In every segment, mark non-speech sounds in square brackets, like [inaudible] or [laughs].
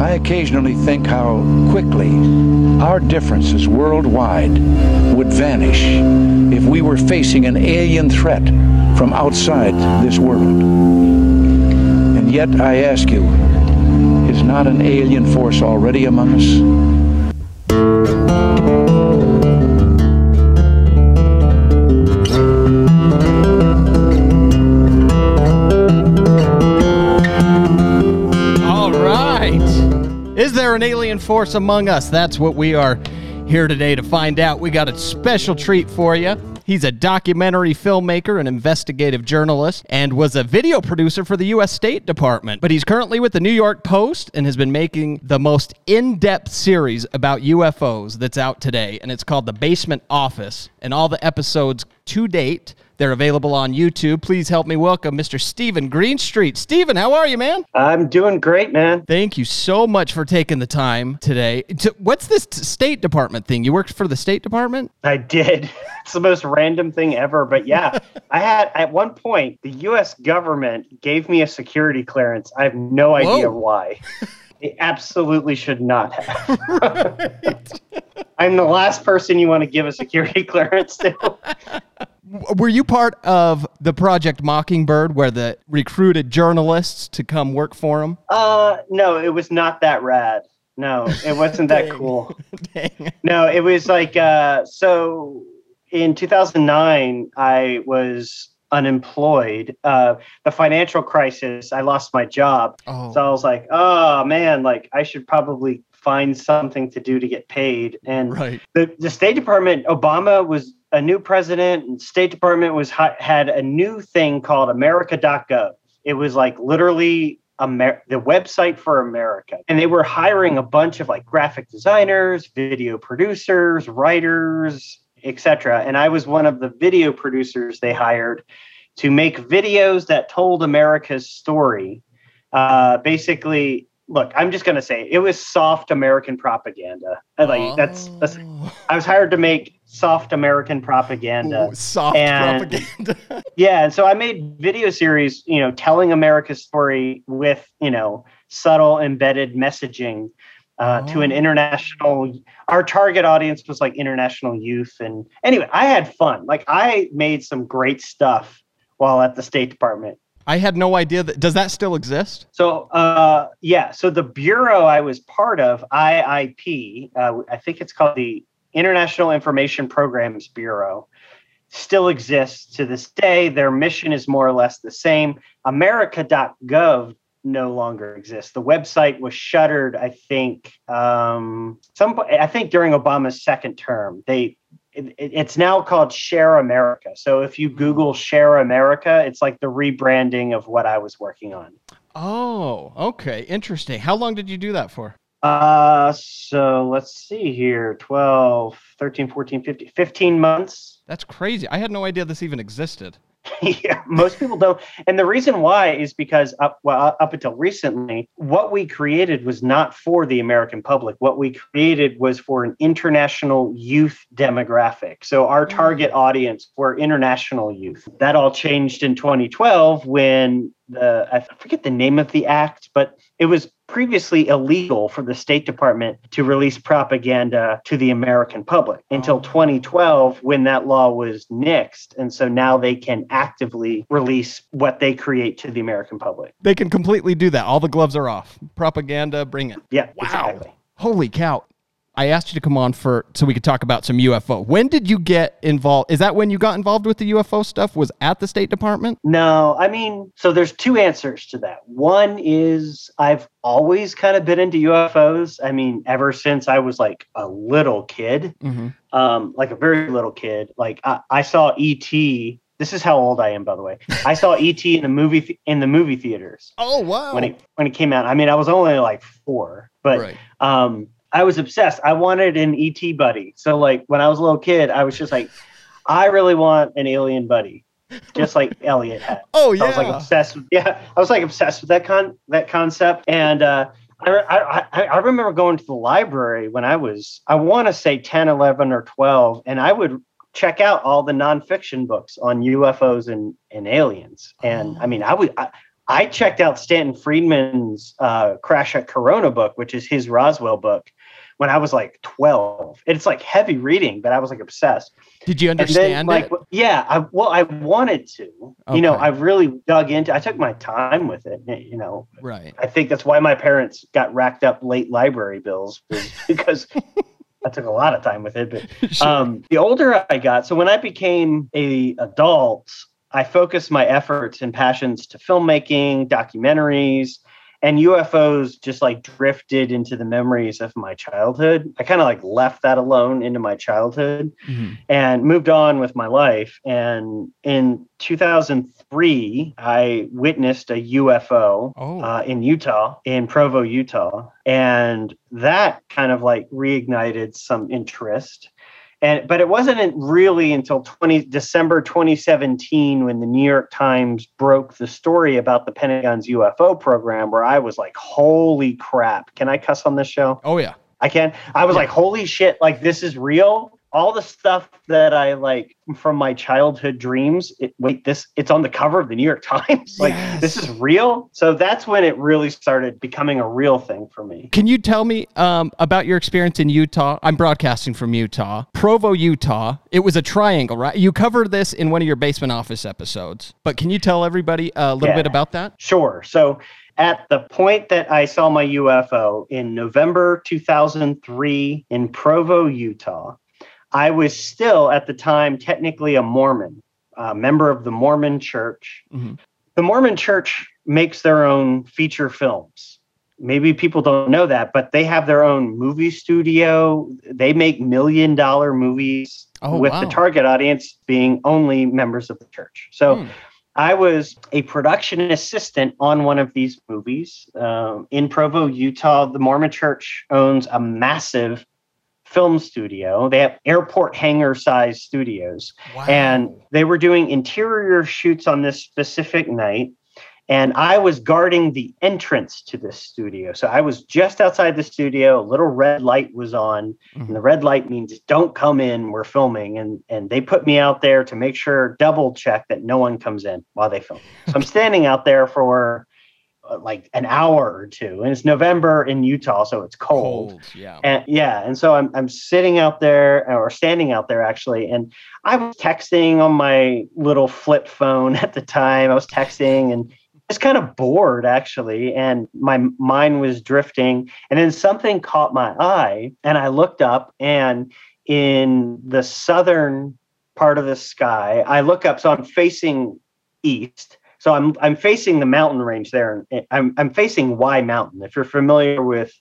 I occasionally think how quickly our differences worldwide would vanish if we were facing an alien threat from outside this world. And yet, I ask you, is not an alien force already among us? There an alien force among us? That's what we are here today to find out. We got a special treat for you. He's a documentary filmmaker and investigative journalist and was a video producer for the U.S. State Department. But he's currently with the New York Post and has been making the most in depth series about UFOs that's out today. And it's called The Basement Office. And all the episodes to date, they're available on YouTube. Please help me welcome Mr. Steven Greenstreet. Steven, how are you, man? I'm doing great, man. Thank you so much for taking the time today. What's this State Department thing? You worked for the State Department? I did. [laughs] It's the most random thing ever, but yeah, [laughs] I had at one point the U.S. government gave me a security clearance. I have no idea Whoa. why. [laughs] They absolutely should not have. [laughs] I'm the last person you want to give a security [laughs] clearance to. Were you part of the Project Mockingbird where the recruited journalists to come work for them? Uh, no, it was not that rad. No, it wasn't that [laughs] cool. Dang. No, it was like uh, so. In 2009, I was unemployed. Uh, the financial crisis, I lost my job. Oh, So I was like, oh man, like I should probably find something to do to get paid. And right. the, the State Department, Obama was a new president, and State Department was had a new thing called America.gov. It was like literally Amer- the website for America, and they were hiring a bunch of like graphic designers, video producers, writers, etc. And I was one of the video producers they hired to make videos that told America's story. Uh, basically, look, I'm just gonna say it was soft American propaganda. Uh, Like that's that's Oh. I was hired to make soft American propaganda. Ooh, soft and- propaganda. [laughs] Yeah, and so I made video series, you know, telling America's story with, you know, subtle embedded messaging uh, to an Oh. international. Our target audience was like international youth, and anyway, I had fun. Like I made some great stuff while at the State Department. I had no idea that. Does that still exist? So, uh, yeah, so the bureau I was part of, IIP, uh, I think it's called the International Information Programs Bureau, still exists to this day. Their mission is more or less the same. America.gov no longer exists. The website was shuttered, I think, um, some, I think during Obama's second term. They it, it- it's now called Share America. So if you Google Share America, it's like the rebranding of what I was working on. Oh, okay. Interesting. How long did you do that for? Uh, so let's see here 12, 13, 14, 15, 15 months. That's crazy. I had no idea this even existed. [laughs] yeah, most people don't. And the reason why is because up well up until recently, what we created was not for the American public. What we created was for an international youth demographic. So our mm. target audience were international youth. That all changed in 2012 when the I forget the name of the act, but it was previously illegal for the State Department to release propaganda to the American public until Oh. 2012 when that law was nixed. And so now they can actively release what they create to the American public. They can completely do that. All the gloves are off. Propaganda, bring it. Yeah, Wow. exactly. Holy cow. I asked you to come on for so we could talk about some UFO. When did you get involved? Is that when you got involved with the UFO stuff? Was at the State Department? No, I mean, so there's two answers to that. One is I've always kind of been into UFOs. I mean, ever since I was like a little kid, Mm-hmm. um, like a very little kid. Like I, I saw ET. This is how old I am, by the way. I saw ET in the movie th- in the movie theaters Oh wow! when it when it came out. I mean, I was only like four, but right. um, I was obsessed. I wanted an ET buddy. So like when I was a little kid, I was just like, I really want an alien buddy, just like [laughs] Elliot had. Oh So I was like yeah. obsessed with yeah, I was like obsessed with that con that concept. And uh I, I, I- remember going to the library when I was, I want to say 10, 11, or 12, and I would check out all the nonfiction books on UFOs and, and aliens. And I mean, I would, I, I checked out Stanton Friedman's uh, Crash at Corona book, which is his Roswell book, when I was like 12. It's like heavy reading, but I was like obsessed. Did you And then, understand like, yeah, I, well, I wanted to. You know, I really dug into. I took my time with it. You know, Right. I think that's why my parents got racked up late library bills [laughs] because I took a lot of time with it. But [laughs] Sure. um, the older I got, so when I became a adult, I focused my efforts and passions to filmmaking, documentaries, and UFOs just like drifted into the memories of my childhood. I kind of like left that alone into my childhood Mhm. and moved on with my life. And in 2003, I witnessed a UFO Oh. uh, in Utah, in Provo, Utah, and that kind of like reignited some interest. And but it wasn't really until 20 December 2017 when the New York Times broke the story about the Pentagon's UFO program, where I was like, "Holy crap! Can I cuss on this show?" oh yeah. I can. I was Yeah. like, holy shit, like this is real. All the stuff that I like from my childhood dreams. It, wait, this it's on the cover of the New York [laughs] Times. like this is real. So that's when it really started becoming a real thing for me. Can you tell me um, about your experience in Utah? I'm broadcasting from Utah, Provo, Utah. It was a triangle, right? You covered this in one of your basement office episodes, but can you tell everybody a little Yeah. bit about that? Sure. So at the point that I saw my UFO in November 2003 in Provo, Utah, I was still at the time technically a Mormon, a member of the Mormon church. Mhm. The Mormon church makes their own feature films. Maybe people don't know that, but they have their own movie studio. They make million dollar movies Oh, with wow. the target audience being only members of the church. So Hmm. I was a production assistant on one of these movies um, in Provo, Utah. The Mormon Church owns a massive film studio. They have airport hangar sized studios, Wow. and they were doing interior shoots on this specific night. And I was guarding the entrance to this studio. So I was just outside the studio. A little red light was on. And mm-hmm. the red light means don't come in. We're filming. And and they put me out there to make sure, double check that no one comes in while they film. So I'm [laughs] standing out there for Uh, like an hour or two. And it's November in Utah, so it's cold. cold. Yeah. And yeah, and so I'm I'm sitting out there or standing out there actually, and I was texting on my little flip phone [laughs] at the time. I was texting and just kind of bored actually, and my mind was drifting. And then something caught my eye, and I looked up, and in the southern part of the sky, I look up. So I'm facing east. So I'm I'm facing the mountain range there, and I'm I'm facing Y Mountain. If you're familiar with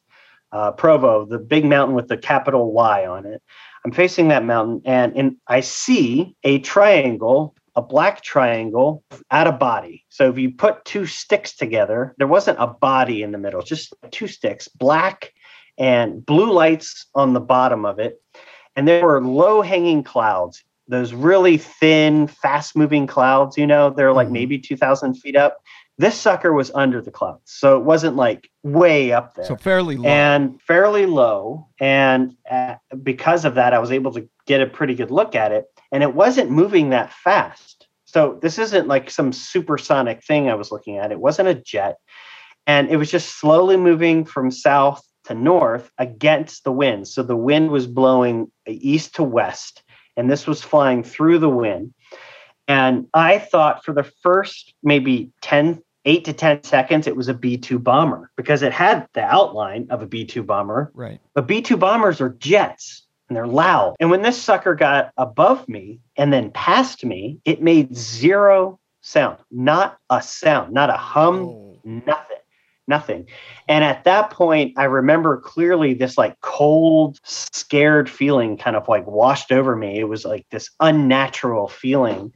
uh, Provo, the big mountain with the capital Y on it. I'm facing that mountain, and, and I see a triangle, a black triangle at a body. So if you put two sticks together, there wasn't a body in the middle, just two sticks, black and blue lights on the bottom of it. And there were low hanging clouds, those really thin, fast moving clouds, you know, they're like Mhm. maybe 2,000 feet up. This sucker was under the clouds. So it wasn't like way up there So fairly low. and fairly low. And uh, because of that, I was able to get a pretty good look at it. And it wasn't moving that fast. So this isn't like some supersonic thing I was looking at. It wasn't a jet. And it was just slowly moving from south to north against the wind. So the wind was blowing east to west. And this was flying through the wind. And I thought for the first maybe 10, eight to 10 seconds, it was a B 2 bomber because it had the outline of a B 2 bomber. right. But B 2 bombers are jets and they're loud. And when this sucker got above me and then past me, it made zero sound, not a sound, not a hum, Oh. nothing nothing. And at that point i remember clearly this like cold scared feeling kind of like washed over me. It was like this unnatural feeling.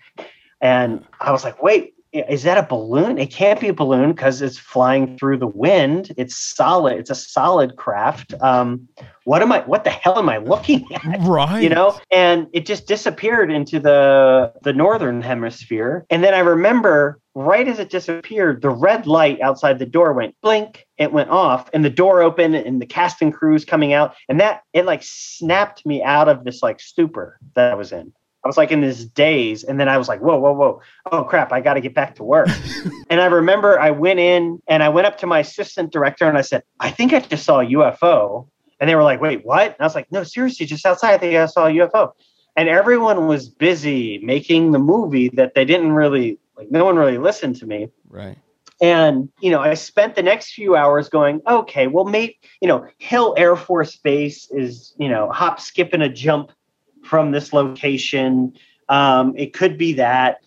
And i was like wait is that a balloon? It can't be a balloon because it's flying through the wind. It's solid it's a solid craft. Um what am i what the hell am i looking [laughs] at? Right. you know? And it just disappeared into the the northern hemisphere. And then i remember right as it disappeared the red light outside the door went blink it went off and the door opened and the casting crews coming out and that it like snapped me out of this like stupor that i was in I was like in this daze. And then I was like, whoa, whoa, whoa. Oh, crap. I got to get back to work. [laughs] and I remember I went in and I went up to my assistant director and I said, I think I just saw a UFO. And they were like, wait, what? And I was like, no, seriously, just outside. I think I saw a UFO. And everyone was busy making the movie that they didn't really, like, no one really listened to me. Right. And, you know, I spent the next few hours going, okay, well, maybe, you know, Hill Air Force Base is, you know, hop, skip, and a jump from this location. Um, it could be that.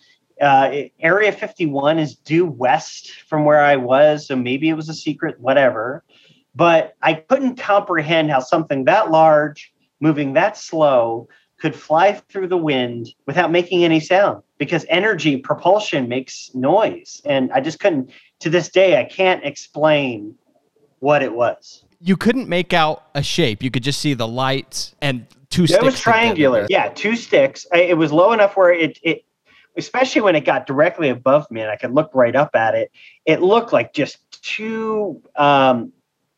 Uh, Area 51 is due west from where I was, so maybe it was a secret, whatever. But I couldn't comprehend how something that large, moving that slow, could fly through the wind without making any sound because energy propulsion makes noise. And I just couldn't, to this day, I can't explain what it was. You couldn't make out a shape. You could just see the lights and two was together. triangular. Yeah, two sticks. It was low enough where it, it, especially when it got directly above me and I could look right up at it, it looked like just two um,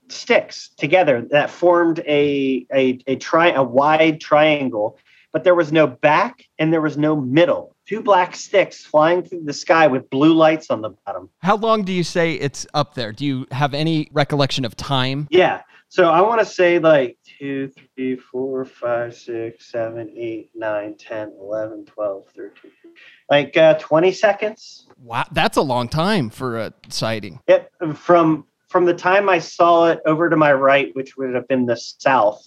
sticks together that formed a a a tri a wide triangle, but there was no back and there was no middle. Two black sticks flying through the sky with blue lights on the bottom. How long do you say it's up there? Do you have any recollection of time? Yeah. So I want to say like two, three, four, five, six, seven, eight, nine, 10, 11, 12, 13, like uh, 20 seconds. Wow, that's a long time for a sighting. Yep, from from the time I saw it over to my right, which would have been the south,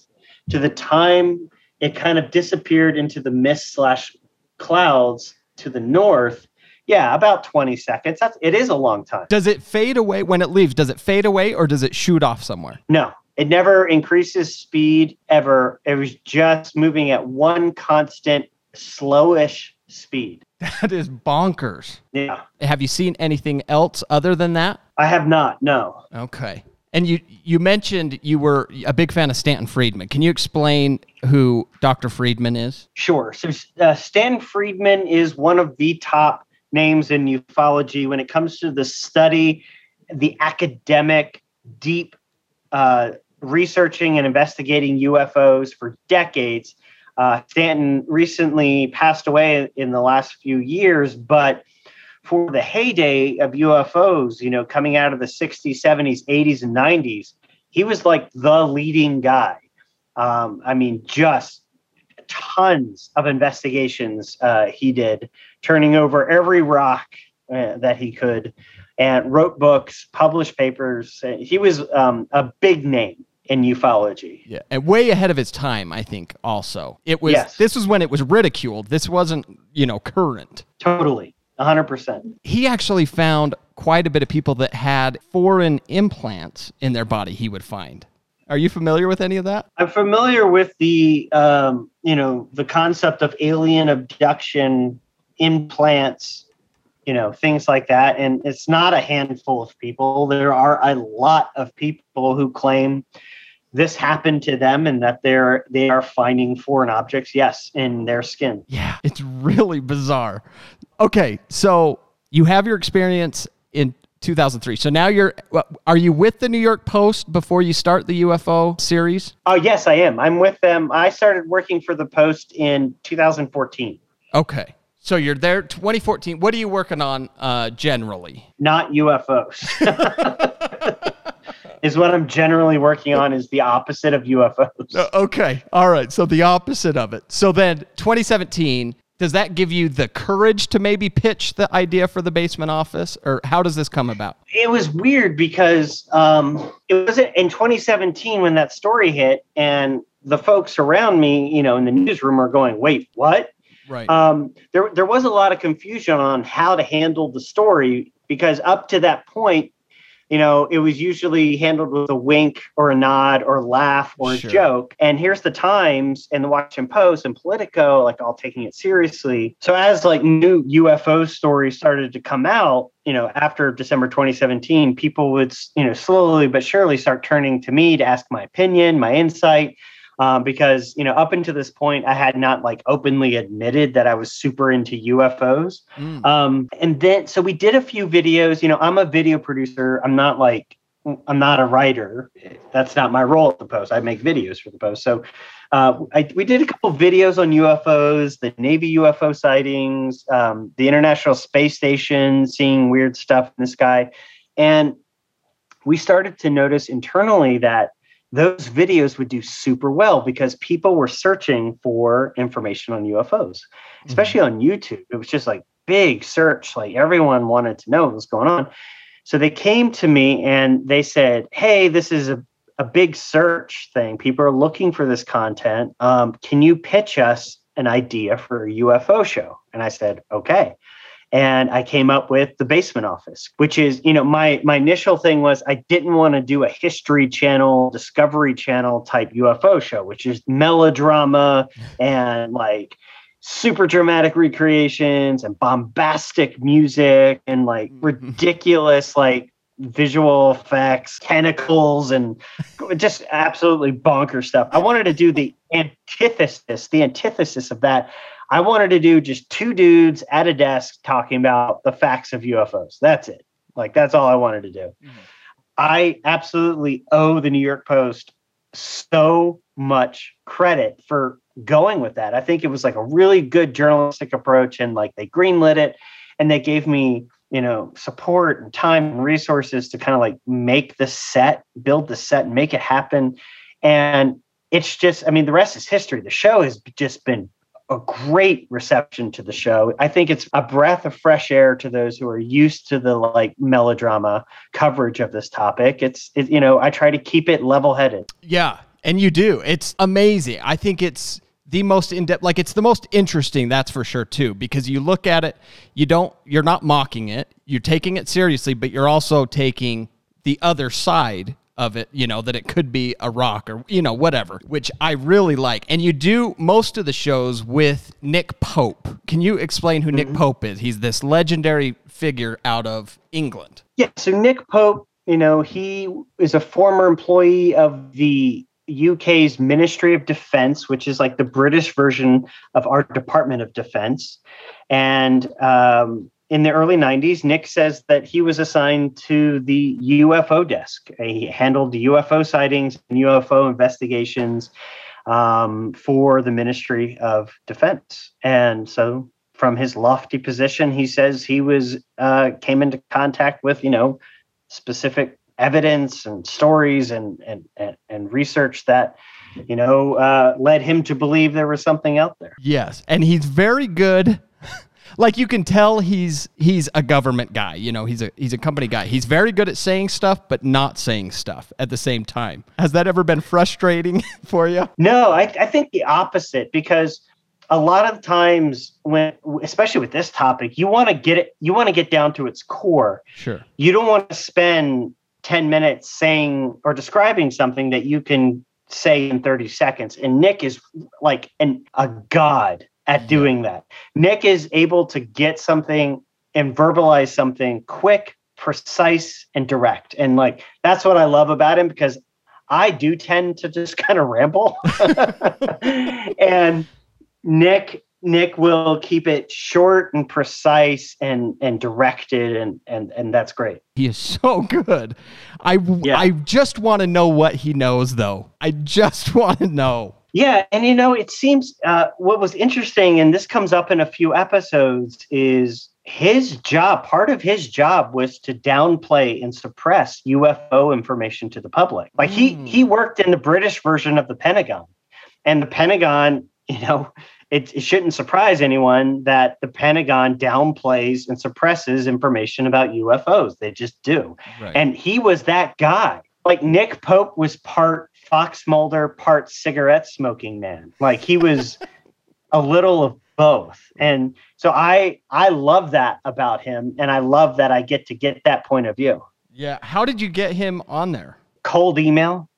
to the time it kind of disappeared into the mist slash clouds to the north. Yeah, about 20 seconds. That's it is a long time. Does it fade away when it leaves? Does it fade away or does it shoot off somewhere? No, it never increases speed ever. It was just moving at one constant, slowish speed. [laughs] That is bonkers. Yeah, Have you seen anything else other than that? I have not. No. Okay. And you you mentioned you were a big fan of Stanton Friedman. Can you explain who Dr. Friedman is? Sure. So uh, Stan Friedman is one of the top names in ufology when it comes to the study, the academic, deep uh, researching and investigating UFOs for decades. Uh, Stanton recently passed away in the last few years, but for the heyday of UFOs, you know, coming out of the 60s, 70s, 80s, and 90s, he was like the leading guy. Um, I mean, just tons of investigations uh, he did, turning over every rock uh, that he could, and wrote books, published papers. He was um, a big name in ufology. Yeah. And way ahead of his time, I think also. It was Yes. this was when it was ridiculed. This wasn't, you know, current. Totally, 100%. He actually found quite a bit of people that had foreign implants in their body he would find. Are you familiar with any of that? I'm familiar with the, um, you know, the concept of alien abduction, implants, you know, things like that. And it's not a handful of people. There are a lot of people who claim this happened to them and that they're they are finding foreign objects, yes, in their skin. Yeah, it's really bizarre. Okay, so you have your experience in 2003. So now you're are you with the New York Post before you start the UFO series? Oh, yes, I am. I'm with them. I started working for the Post in 2014. Okay. So you're there 2014. What are you working on uh generally? not UFOs. [laughs] is what I'm generally working on is the opposite of UFOs. Uh, okay. All right. So the opposite of it. So then 2017, does that give you the courage to maybe pitch the idea for the basement office or how does this come about? It was weird because um, it was in 2017 when that story hit, and the folks around me, you know, in the newsroom are going, "Wait, what?" Right. um, there there was a lot of confusion on how to handle the story because up to that point, you know, it was usually handled with a wink or a nod or laugh or Sure. a joke. And here's the Times and the Washington Post and Politico, like all taking it seriously. So as like new UFO stories started to come out, you know, after December 2017, people would, you know, slowly but surely start turning to me to ask my opinion, my insight um, because you know up until this point i had not like openly admitted that i was super into ufos Mm. um, and then so we did a few videos you know i'm a video producer i'm not like I'm not a writer. That's not my role at the Post. I make videos for the Post. So uh, I, we did a couple videos on UFOs, the Navy UFO sightings, um, the International Space Station, seeing weird stuff in the sky. And we started to notice internally that those videos would do super well because people were searching for information on UFOs, especially mm-hmm. on YouTube. It was just like big search, like everyone wanted to know what was going on. So they came to me and they said, Hey, this is a, a big search thing. People are looking for this content. Um, can you pitch us an idea for a UFO show? And I said, Okay and I came up with the basement office, which is, you know, my my initial thing was I didn't want to do a history channel, discovery channel type UFO show, which is melodrama and like super dramatic recreations and bombastic music and like mm-hmm. ridiculous like visual effects, tentacles, and just absolutely bonker stuff. I wanted to do the antithesis, the antithesis of that. I wanted to do just two dudes at a desk talking about the facts of UFOs. That's it. Like that's all I wanted to do. Mm-hmm. I absolutely owe the New York Post so much credit for going with that. I think it was like a really good journalistic approach and like they greenlit it and they gave me, you know, support and time and resources to kind of like make the set, build the set and make it happen. And it's just, I mean, the rest is history. The show has just been a great reception to the show. I think it's a breath of fresh air to those who are used to the like melodrama coverage of this topic. It's it, you know, I try to keep it level-headed. Yeah, and you do. It's amazing. I think it's the most in-depth like it's the most interesting that's for sure too because you look at it you don't you're not mocking it you're taking it seriously but you're also taking the other side of it, you know, that it could be a rock or, you know, whatever, which I really like. And you do most of the shows with Nick Pope. Can you explain who mm-hmm. Nick Pope is? He's this legendary figure out of England. Yeah. So Nick Pope, you know, he is a former employee of the UK's Ministry of Defense, which is like the British version of our Department of Defense. And um, in the early 90s, Nick says that he was assigned to the UFO desk. He handled UFO sightings and UFO investigations um, for the Ministry of Defense. And so, from his lofty position, he says he was uh, came into contact with you know specific evidence and stories and and and, and research that you know uh, led him to believe there was something out there. Yes, and he's very good like you can tell he's he's a government guy. You know, he's a he's a company guy. He's very good at saying stuff, but not saying stuff at the same time. Has that ever been frustrating [laughs] for you? No, I, I think the opposite because a lot of times when especially with this topic you want to get it you want to get down to its core sure you don't want to spend 10 minutes saying or describing something that you can say in 30 seconds and nick is like an a god at doing that. Nick is able to get something and verbalize something quick, precise, and direct. And like that's what I love about him because I do tend to just [laughs] kind of ramble. [laughs] and Nick Nick will keep it short and precise and and directed and and and that's great. He is so [laughs] good. I yeah. I just want to know what he knows though. I just want to know. Yeah, and you know, it seems uh, what was interesting, and this comes up in a few episodes, is his job. Part of his job was to downplay and suppress UFO information to the public. Like mm. he he hmm. worked in the British version of the Pentagon, and the Pentagon, you know, it, it shouldn't surprise anyone that the Pentagon downplays and suppresses information about UFOs. They just do, right. and he was that guy. Like Nick Pope was part Fox Mulder part cigarette smoking man. Like he was a little of both. And so I I love that about him and I love that I get to get that point of view. Yeah, how did you get him on there? Cold email.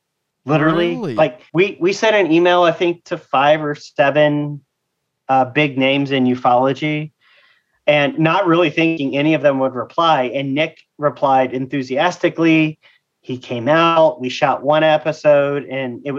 Literally. Really? Like we we sent an email I think to 5 or 7 uh, big names in ufology and not really thinking any of them would reply and Nick replied enthusiastically he came out we shot one episode and it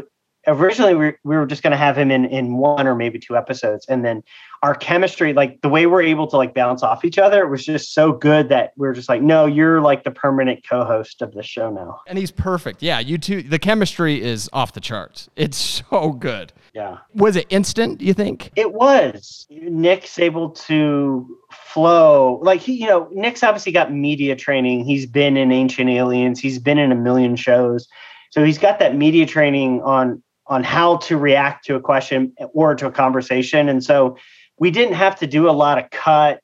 originally we, we were just going to have him in in one or maybe two episodes and then our chemistry like the way we're able to like bounce off each other was just so good that we are just like no you're like the permanent co-host of the show now. And he's perfect. Yeah you two the chemistry is off the charts. It's [laughs] so good. Yeah. Was it instant you think? It was. Nick's able to flow like he you know nick's obviously got media training. He's been in ancient aliens. He's been in a million shows. So he's got that media training on on how to react to a question or to a conversation. And so we didn't have to do a lot of cut,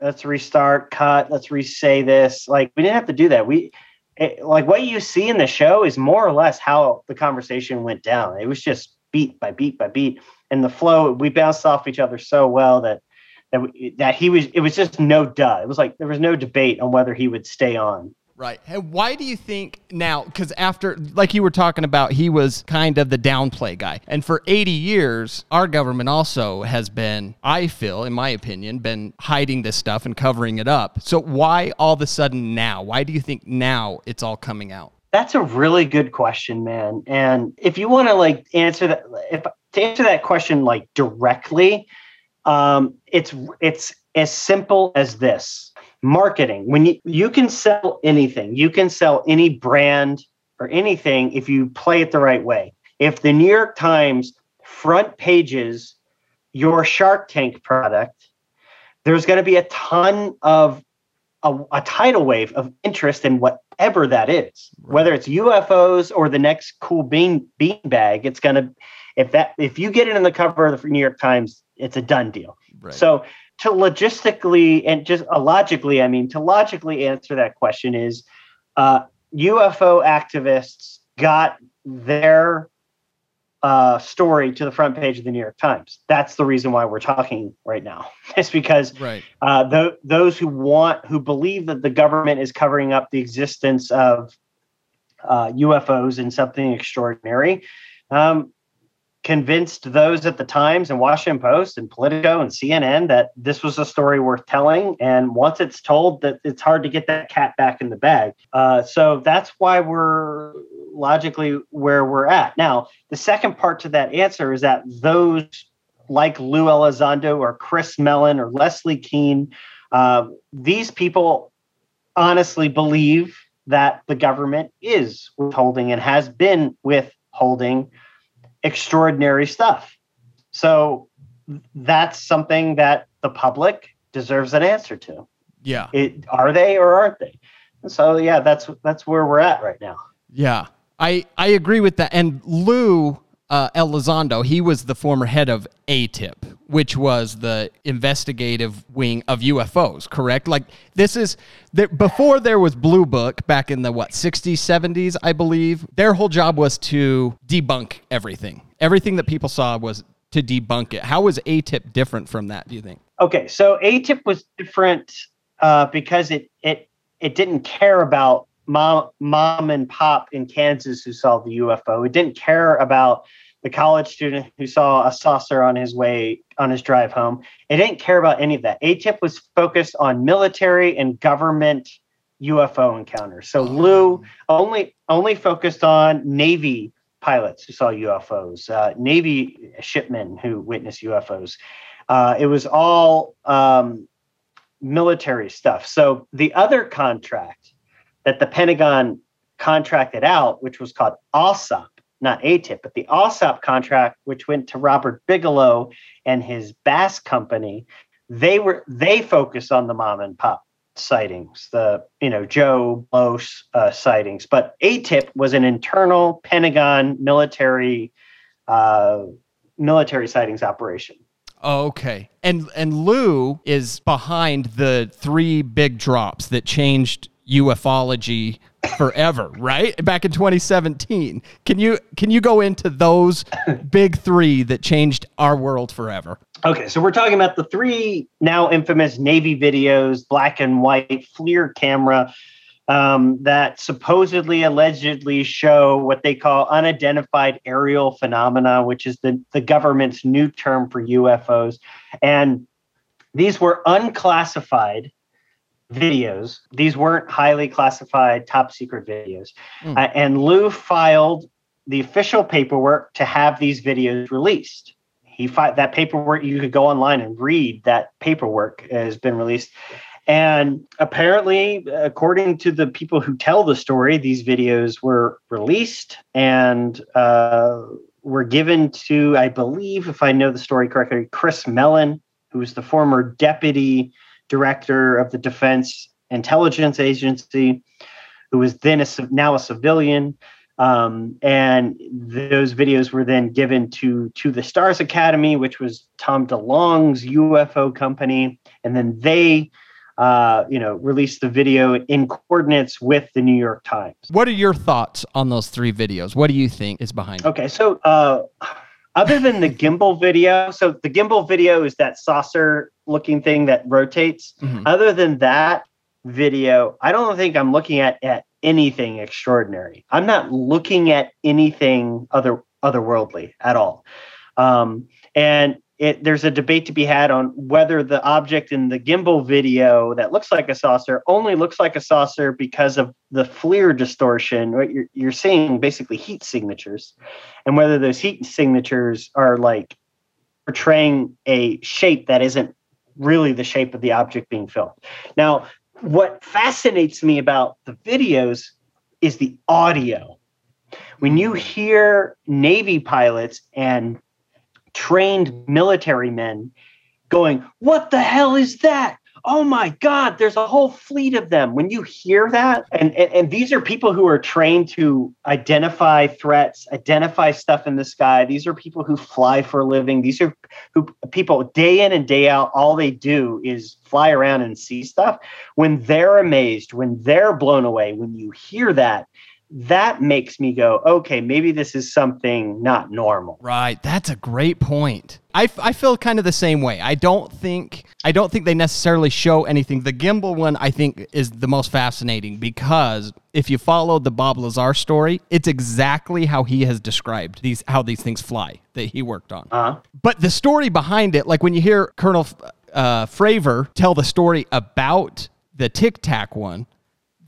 let's restart, cut, let's re-say this. Like we didn't have to do that. We it, like what you see in the show is more or less how the conversation went down. It was just beat by beat by beat, and the flow. We bounced off each other so well that that we, that he was. It was just no duh. It was like there was no debate on whether he would stay on. Right. And why do you think now? Because after, like you were talking about, he was kind of the downplay guy. And for 80 years, our government also has been, I feel, in my opinion, been hiding this stuff and covering it up. So why all of a sudden now? Why do you think now it's all coming out? That's a really good question, man. And if you want to like answer that, if to answer that question like directly, um, it's it's as simple as this marketing. When you, you can sell anything. You can sell any brand or anything if you play it the right way. If the new york times front pages your shark tank product there's going to be a ton of a, a, tidal wave of interest in whatever that is. Right. whether it's ufos or the next cool bean bean bag it's going to if that if you get it in the cover of the new york times it's a done deal. Right. so to logistically and just uh, logically, I mean, to logically answer that question is uh, UFO activists got their uh, story to the front page of the New York Times. That's the reason why we're talking right now. [laughs] It's because right. uh, th- those who want, who believe that the government is covering up the existence of UFOs and something extraordinary, um, convinced those at the Times and Washington Post and Politico and CNN that this was a story worth telling. And once it's told, that it's hard to get that cat back in the bag. Uh, so that's why we're logically where we're at now. The second part to that answer is that those like Lou Elizondo or Chris Mellon or Leslie Kean, uh, these people honestly believe that the government is withholding and has been withholding extraordinary stuff. So that's something that the public deserves an answer to. Yeah. It, are they or aren't they? so yeah, that's that's where we're at right now. Yeah. I I agree with that. And Lou uh, Elizondo, he was the former head of AATIP, which was the investigative wing of UFOs, correct? Like this is before there was Blue Book back in the what 60s, 70s, I believe. Their whole job was to debunk everything. Everything that people saw was to debunk it. How was AATIP different from that? Do you think? Okay, so AATIP was different uh, because it it it didn't care about mom mom and pop in Kansas who saw the UFO. It didn't care about the college student who saw a saucer on his way on his drive home. It didn't care about any of that. AATIP was focused on military and government UFO encounters. So Lou only only focused on Navy pilots who saw UFOs, uh, Navy shipmen who witnessed UFOs. Uh, it was all um, military stuff. So the other contract that the Pentagon contracted out, which was called AAWSAP, not AATIP, but the AAWSAP contract, which went to Robert Bigelow and his BAASS Company, they were they focused on the mom and pop sightings, the you know Joe Blow uh, sightings. But AATIP was an internal Pentagon military uh, military sightings operation. Okay. And and Lou is behind the three big drops that changed ufology forever, right? Back in 2017. Can you can you go into those big 3 that changed our world forever? Okay, so we're talking about the three now infamous Navy videos, black and white, FLIR camera, um, that supposedly allegedly show what they call unidentified aerial phenomena, which is the, the government's new term for UFOs. And these were unclassified videos. These weren't highly classified, top secret videos. Mm. Uh, and Lou filed the official paperwork to have these videos released. He fi- that paperwork you could go online and read that paperwork has been released. And apparently, according to the people who tell the story, these videos were released and uh, were given to, I believe, if I know the story correctly, Chris Mellon, who was the former deputy director of the Defense Intelligence Agency, who was then a, now a civilian. Um, and those videos were then given to to the Stars Academy, which was Tom DeLonge's UFO company, and then they, uh, you know, released the video in coordinates with the New York Times. What are your thoughts on those three videos? What do you think is behind it? Okay, so uh, other than the gimbal video, so the gimbal video is that saucer looking thing that rotates. Mhm. Other than that video, I don't think I'm looking at at anything extraordinary. I'm not looking at anything other otherworldly at all. Um, and it, there's a debate to be had on whether the object in the gimbal video that looks like a saucer only looks like a saucer because of the FLIR distortion. Right? You're, you're seeing basically heat signatures, and whether those heat signatures are like portraying a shape that isn't really the shape of the object being filmed. Now, what fascinates me about the videos is the audio. When you hear Navy pilots and trained military men going, What the hell is that? Oh my God, there's a whole fleet of them. When you hear that, and, and, and these are people who are trained to identify threats, identify stuff in the sky. These are people who fly for a living. These are who people day in and day out, all they do is fly around and see stuff. When they're amazed, when they're blown away, when you hear that, that makes me go, okay, maybe this is something not normal. Right, that's a great point. I, f- I feel kind of the same way. I don't think I don't think they necessarily show anything. The gimbal one I think is the most fascinating because if you follow the Bob Lazar story, it's exactly how he has described these how these things fly that he worked on. Uh-huh. But the story behind it, like when you hear Colonel uh, Fravor tell the story about the Tic Tac one,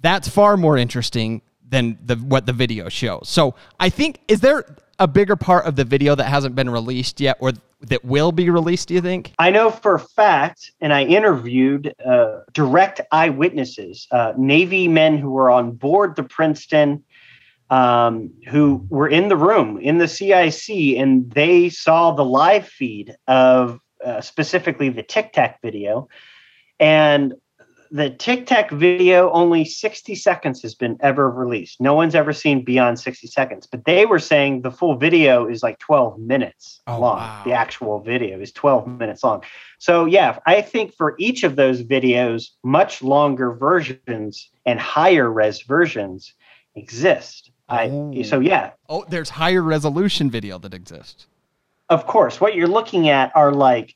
that's far more interesting than the what the video shows. So I think is there a bigger part of the video that hasn't been released yet, or that will be released? Do you think? I know for a fact, and I interviewed uh, direct eyewitnesses, uh, Navy men who were on board the Princeton, um, who were in the room in the CIC, and they saw the live feed of uh, specifically the Tic Tac video. And the Tic Tac video, only 60 seconds has been ever released. No one's ever seen beyond 60 seconds. But they were saying the full video is like 12 minutes Oh, long. wow. The actual video is 12 minutes long. So, yeah, I think for each of those videos, much longer versions and higher res versions exist. I, Oh. so, yeah, Oh, there's higher resolution video that exists. of course, what you're looking at are like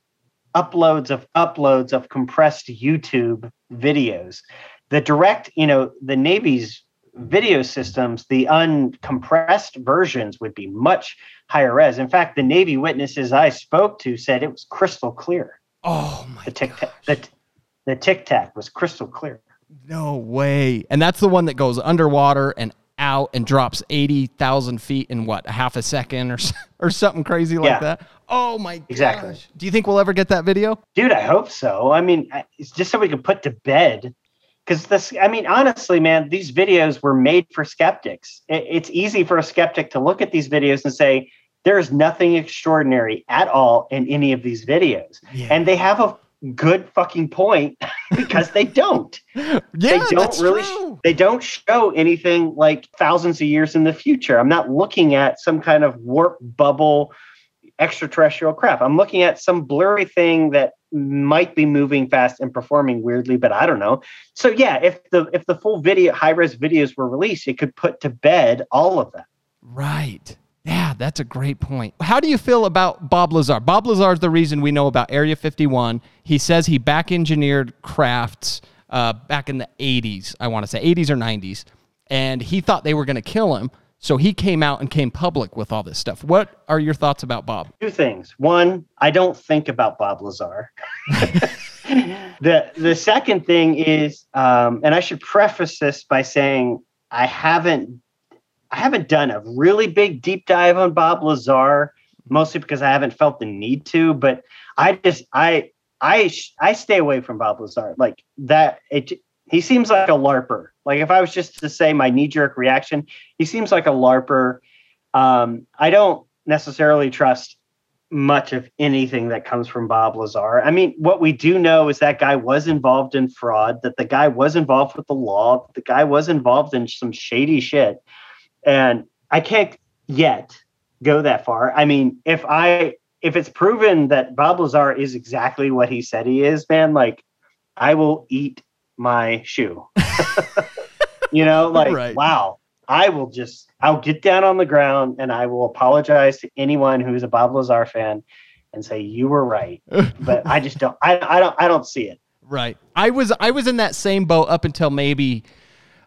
uploads of uploads of compressed YouTube videos. The direct, you know, the Navy's video systems, the uncompressed versions would be much higher res. In fact, the Navy witnesses I spoke to said it was crystal clear. Oh my The tic tac, the, the tic tac was crystal clear. No way. And that's the one that goes underwater and out and drops 80,000 feet in what, a half a second or, [laughs] or something crazy like Yeah. that? Oh my Exactly. gosh. Do you think we'll ever get that video? Dude, I hope so. I mean, it's just so we can put to bed. Because this, I mean, honestly, man, these videos were made for skeptics. It's easy for a skeptic to look at these videos and say, there is nothing extraordinary at all in any of these videos. Yeah. And they have a good fucking point [laughs] because they don't. [laughs] yeah, they don't that's really true. they don't show anything like thousands of years in the future. I'm not looking at some kind of warp bubble extraterrestrial crap. I'm looking at some blurry thing that might be moving fast and performing weirdly, but I don't know. So yeah, if the if the full video high res videos were released, it could put to bed all of that. Right. Yeah, that's a great point. How do you feel about Bob Lazar? Bob Lazar is the reason we know about Area 51. He says he back engineered crafts uh, back in the 80s, I want to say 80s or 90s, and he thought they were going to kill him. So he came out and came public with all this stuff. What are your thoughts about Bob? Two things. One, I don't think about Bob Lazar. [laughs] the the second thing is, um, and I should preface this by saying I haven't I haven't done a really big deep dive on Bob Lazar, mostly because I haven't felt the need to. But I just I I I stay away from Bob Lazar like that. It he seems like a larper. Like if I was just to say my knee jerk reaction, he seems like a larper. Um, I don't necessarily trust much of anything that comes from Bob Lazar. I mean, what we do know is that guy was involved in fraud, that the guy was involved with the law, the guy was involved in some shady shit. And I can't yet go that far. I mean, if I if it's proven that Bob Lazar is exactly what he said he is, man, like I will eat my shoe. [laughs] you know, like right. wow. I will just I'll get down on the ground and I will apologize to anyone who's a Bob Lazar fan and say you were right. [laughs] but I just don't I, I don't I don't see it. Right. I was I was in that same boat up until maybe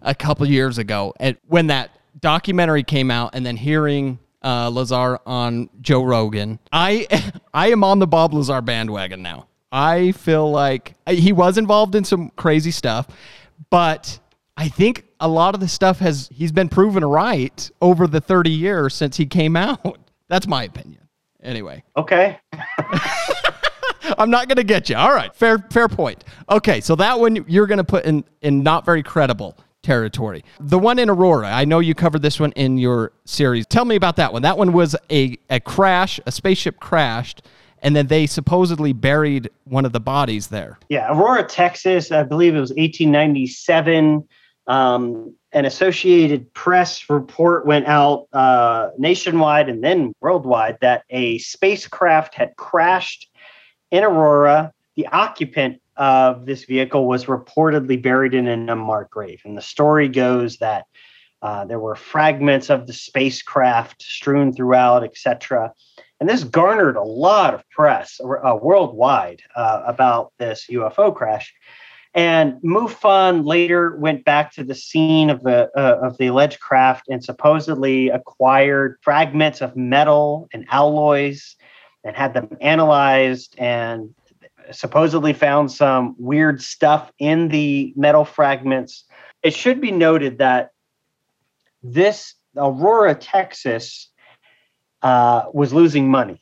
a couple years ago and when that documentary came out and then hearing uh, Lazar on Joe Rogan. I [laughs] I am on the Bob Lazar bandwagon now. I feel like he was involved in some crazy stuff, but I think a lot of the stuff has he's been proven right over the 30 years since he came out. [laughs] That's my opinion. Anyway. Okay. [laughs] I'm not going to get you. All right, fair fair point. Okay, so that one you're going to put in in not very credible territory. The one in Aurora, I know you covered this one in your series. Tell me about that one. That one was a a crash, a spaceship crashed and then they supposedly buried one of the bodies there. Yeah, Aurora, Texas. I believe it was 1897. Um, an Associated Press report went out uh, nationwide and then worldwide that a spacecraft had crashed in Aurora. The occupant of this vehicle was reportedly buried in an unmarked grave. And the story goes that uh, there were fragments of the spacecraft strewn throughout, etc. And this garnered a lot of press uh, worldwide uh, about this UFO crash. And MUFON later went back to the scene of the uh, of the alleged craft and supposedly acquired fragments of metal and alloys and had them analyzed and supposedly found some weird stuff in the metal fragments. It should be noted that this Aurora, Texas, uh, was losing money.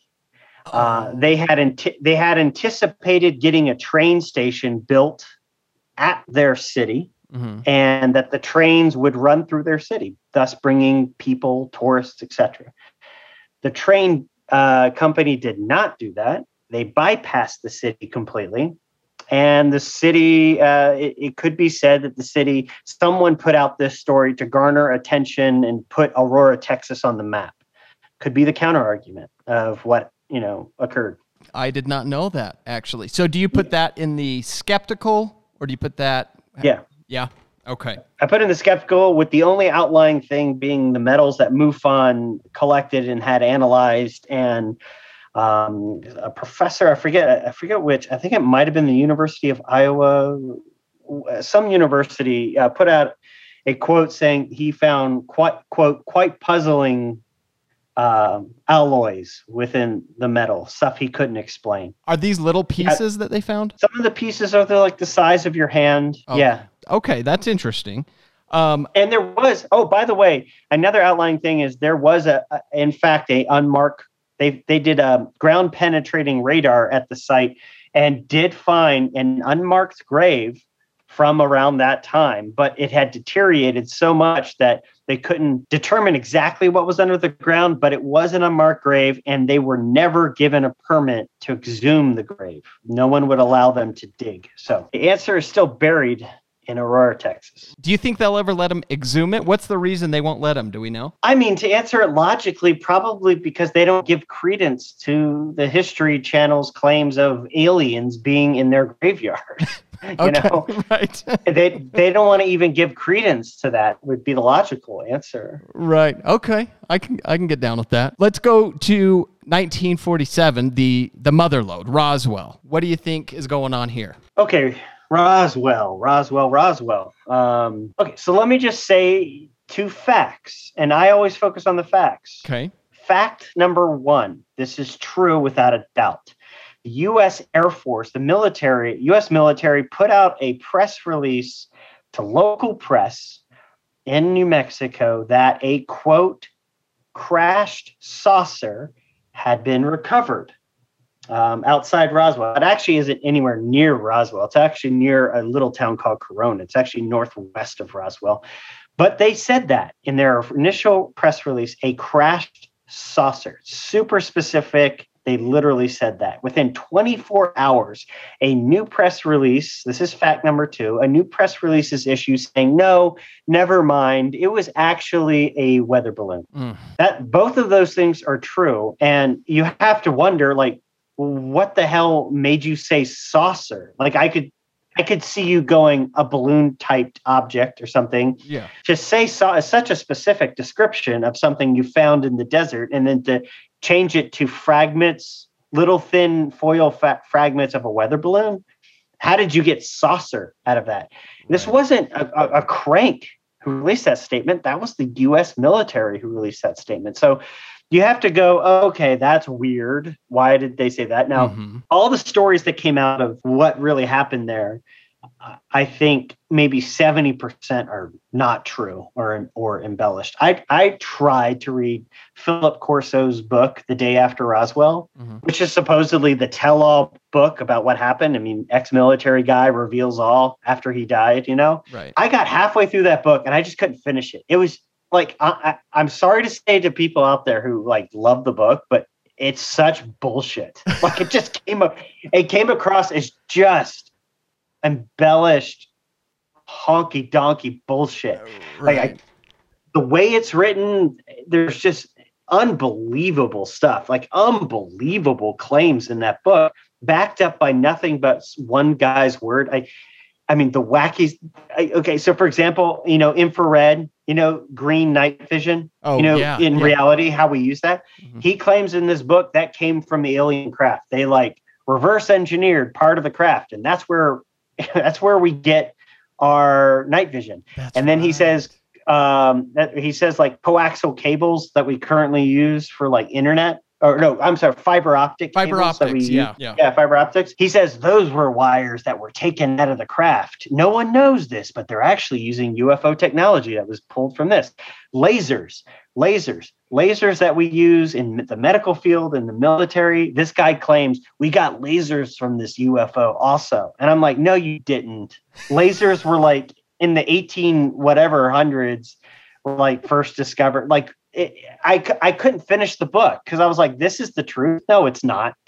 Uh, oh. they had they had anticipated getting a train station built at their city mm-hmm. and that the trains would run through their city, thus bringing people, tourists, etc. The train uh, company did not do that. They bypassed the city completely. And the city, uh, it, it, could be said that the city, someone put out this story to garner attention and put Aurora, Texas on the map. Could be the counter argument of what, you know, occurred. I did not know that actually. So do you put that in the skeptical or do you put that? Yeah. Yeah. Okay. I put in the skeptical with the only outlying thing being the metals that MUFON collected and had analyzed, and um, a professor I forget I forget which I think it might have been the University of Iowa, some university uh, put out a quote saying he found quite quote quite puzzling um, alloys within the metal, stuff he couldn't explain. Are these little pieces yeah. that they found? Some of the pieces are the, like the size of your hand. Oh, yeah. Okay, that's interesting. Um, and there was, oh, by the way, another outlying thing is there was a, a in fact, a unmarked. They they did a ground penetrating radar at the site and did find an unmarked grave from around that time, but it had deteriorated so much that they couldn't determine exactly what was under the ground, but it was an unmarked grave, and they were never given a permit to exhume the grave. No one would allow them to dig. So the answer is still buried in Aurora, Texas. Do you think they'll ever let them exhume it? What's the reason they won't let them? Do we know? I mean, to answer it logically, probably because they don't give credence to the History Channel's claims of aliens being in their graveyard. [laughs] you okay, know, [laughs] right? [laughs] they they don't want to even give credence to that. Would be the logical answer. Right. Okay. I can I can get down with that. Let's go to 1947. The the mother lode, Roswell. What do you think is going on here? Okay, Roswell, Roswell, Roswell. Um, okay, so let me just say two facts, and I always focus on the facts. Okay. Fact number one: this is true without a doubt the U.S. Air Force, the military, U.S. military put out a press release to local press in New Mexico that a quote crashed saucer had been recovered um, outside Roswell. It actually isn't anywhere near Roswell. It's actually near a little town called Corona. It's actually northwest of Roswell. But they said that in their initial press release, a crashed saucer, super specific. They literally said that. Within 24 hours, a new press release, this is fact number two, a new press release is issued saying, no, never mind. It was actually a weather balloon. Mm. That both of those things are true. And you have to wonder, like, what the hell made you say saucer? Like I could I could see you going a balloon typed object or something. Yeah. To say saw such a specific description of something you found in the desert and then to change it to fragments, little thin foil fa- fragments of a weather balloon. How did you get saucer out of that? This wasn't a, a, a crank who released that statement. That was the US military who released that statement. So you have to go, okay, that's weird. Why did they say that? Now, Mhm. all the stories that came out of what really happened there, I think maybe 70% are not true or or embellished. I I tried to read Philip Corso's book, The Day After Roswell, Mhm. which is supposedly the tell-all book about what happened. I mean, ex-military guy reveals all after he died, you know? Right. I got halfway through that book and I just couldn't finish it. It was like I, I, I'm sorry to say to people out there who like love the book, but it's such bullshit. [laughs] Like it just came up, it came across as just embellished, honky donkey bullshit. Uh, like I, Right. the way it's written, there's just unbelievable stuff, like unbelievable claims in that book, backed up by nothing but one guy's word. I, I mean, the wacky. I, okay, so for example, you know, infrared, you know, green night vision. oh, you know, yeah. in yeah. reality, how we use that. Mhm. He claims in this book that came from the alien craft. They like reverse engineered part of the craft, and that's where [laughs] that's where we get our night vision. That's and then he says um that he says like coaxial cables that we currently use for like internet or no i'm sorry fiber optic fiber cables that we optics. Yeah. Yeah. yeah fiber optics he says those were wires that were taken out of the craft no one knows this but they're actually using ufo technology that was pulled from this lasers lasers lasers that we use in the medical field in the military this guy claims we got lasers from this ufo also and i'm like no you didn't lasers were like in the 18 whatever hundreds like first discovered like it, I, I couldn't finish the book because i was like this is the truth no it's not [laughs]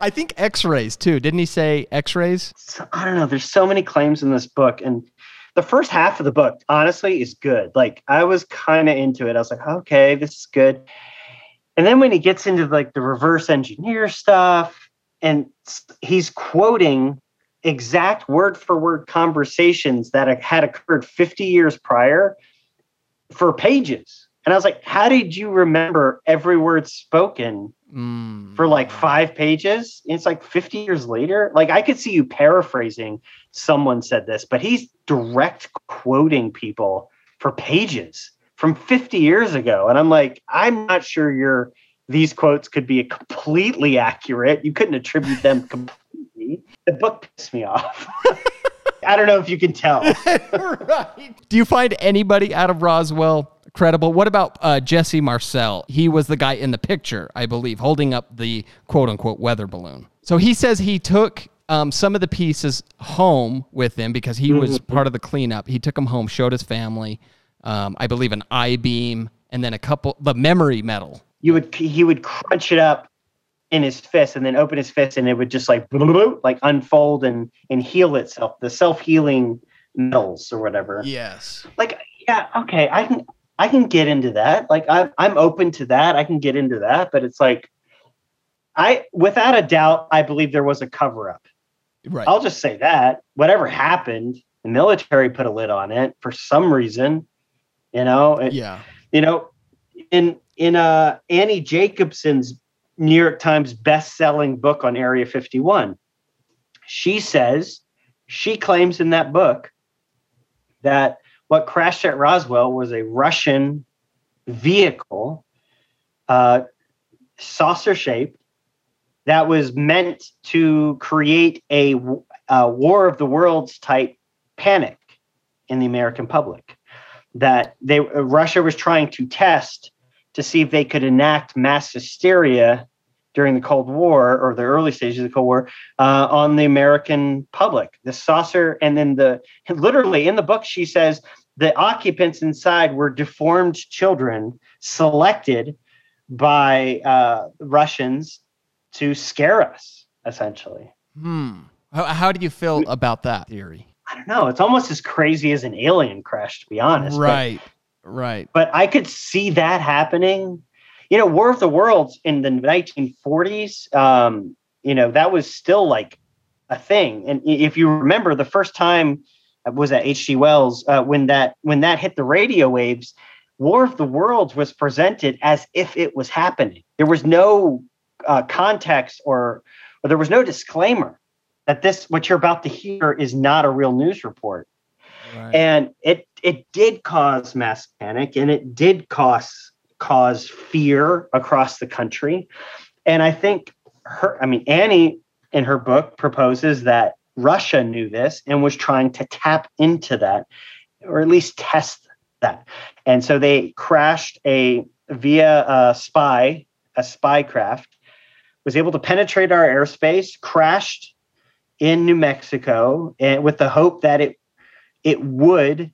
I think X-rays too. Didn't he say X-rays? so, I don't know. There's so many claims in this book, and the first half of the book, honestly, is good. Like I was kind of into it. I was like, okay, this is good. And then when he gets into like the reverse engineer stuff, and he's quoting exact word for word conversations that had occurred 50 years prior for pages. And I was like, how did you remember every word spoken Mm. for like five pages. It's like 50 years later. Like I could see you paraphrasing someone said this, but he's direct quoting people for pages from 50 years ago. And I'm like, I'm not sure your these quotes could be completely accurate. You couldn't attribute them completely. The book pissed me off. [laughs] I don't know if you can tell. [laughs] right. Do you find anybody out of Roswell credible? What about uh, Jesse Marcel? He was the guy in the picture, I believe, holding up the quote unquote weather balloon. So he says he took um, some of the pieces home with him because he was part of the cleanup. He took them home, showed his family, um, I believe, an I beam, and then a couple, the memory metal. You would he would crunch it up in his fist and then open his fist and it would just like like unfold and and heal itself. The self-healing metals or whatever. Yes. like yeah okay i can i can get into that. Like I, i'm open to that. I can get into that but it's like i without a doubt i believe there was a cover-up. Right. i'll just say that. Whatever happened the military put a lid on it for some reason you know? It- yeah. you know in in uh annie jacobsen's new york times best-selling book on area 51 she says she claims in that book that what crashed at roswell was a russian vehicle uh saucer shaped that was meant to create a war of the worlds type panic in the American public. That they Russia was trying to test to see if they could enact mass hysteria during the Cold War or the early stages of the Cold War uh, on the American public. The saucer, and then the literally in the book, she says the occupants inside were deformed children selected by uh, Russians to scare us, essentially. Hmm. How, how do you feel about that theory? I don't know. It's almost as crazy as an alien crash, to be honest. Right. But, right. But I could see that happening. You know, War of the Worlds in the 1940s, um, you know, that was still like a thing. And if you remember, the first time uh, was at H.G. Wells uh, when that when that hit the radio waves. War of the Worlds was presented as if it was happening. There was no uh, context or, or there was no disclaimer that this what you're about to hear is not a real news report. Right. And it it did cause mass panic and it did cause cause fear across the country. And I think her I mean Annie in her book proposes that Russia knew this and was trying to tap into that or at least test that. And so they crashed a via a spy, a spy craft, was able to penetrate our airspace, crashed in New Mexico, and with the hope that it it would,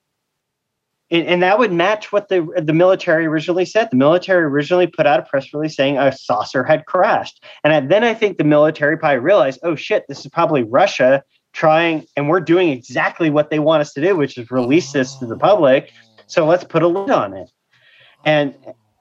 and, and that would match what the the military originally said. The military originally put out a press release saying a saucer had crashed, and then I think the military probably realized, oh shit, this is probably Russia trying, and we're doing exactly what they want us to do, which is release this to the public. So let's put a lid on it, and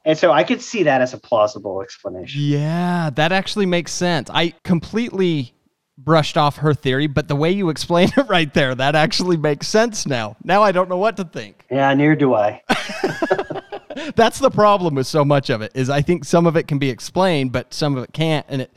and so I could see that as a plausible explanation. Yeah, that actually makes sense. I completely brushed off her theory, but the way you explain it [laughs] right there, that actually makes sense now. Now I don't know what to think. Yeah, neither do I. [laughs] [laughs] That's the problem with so much of it is I think some of it can be explained, but some of it can't, and it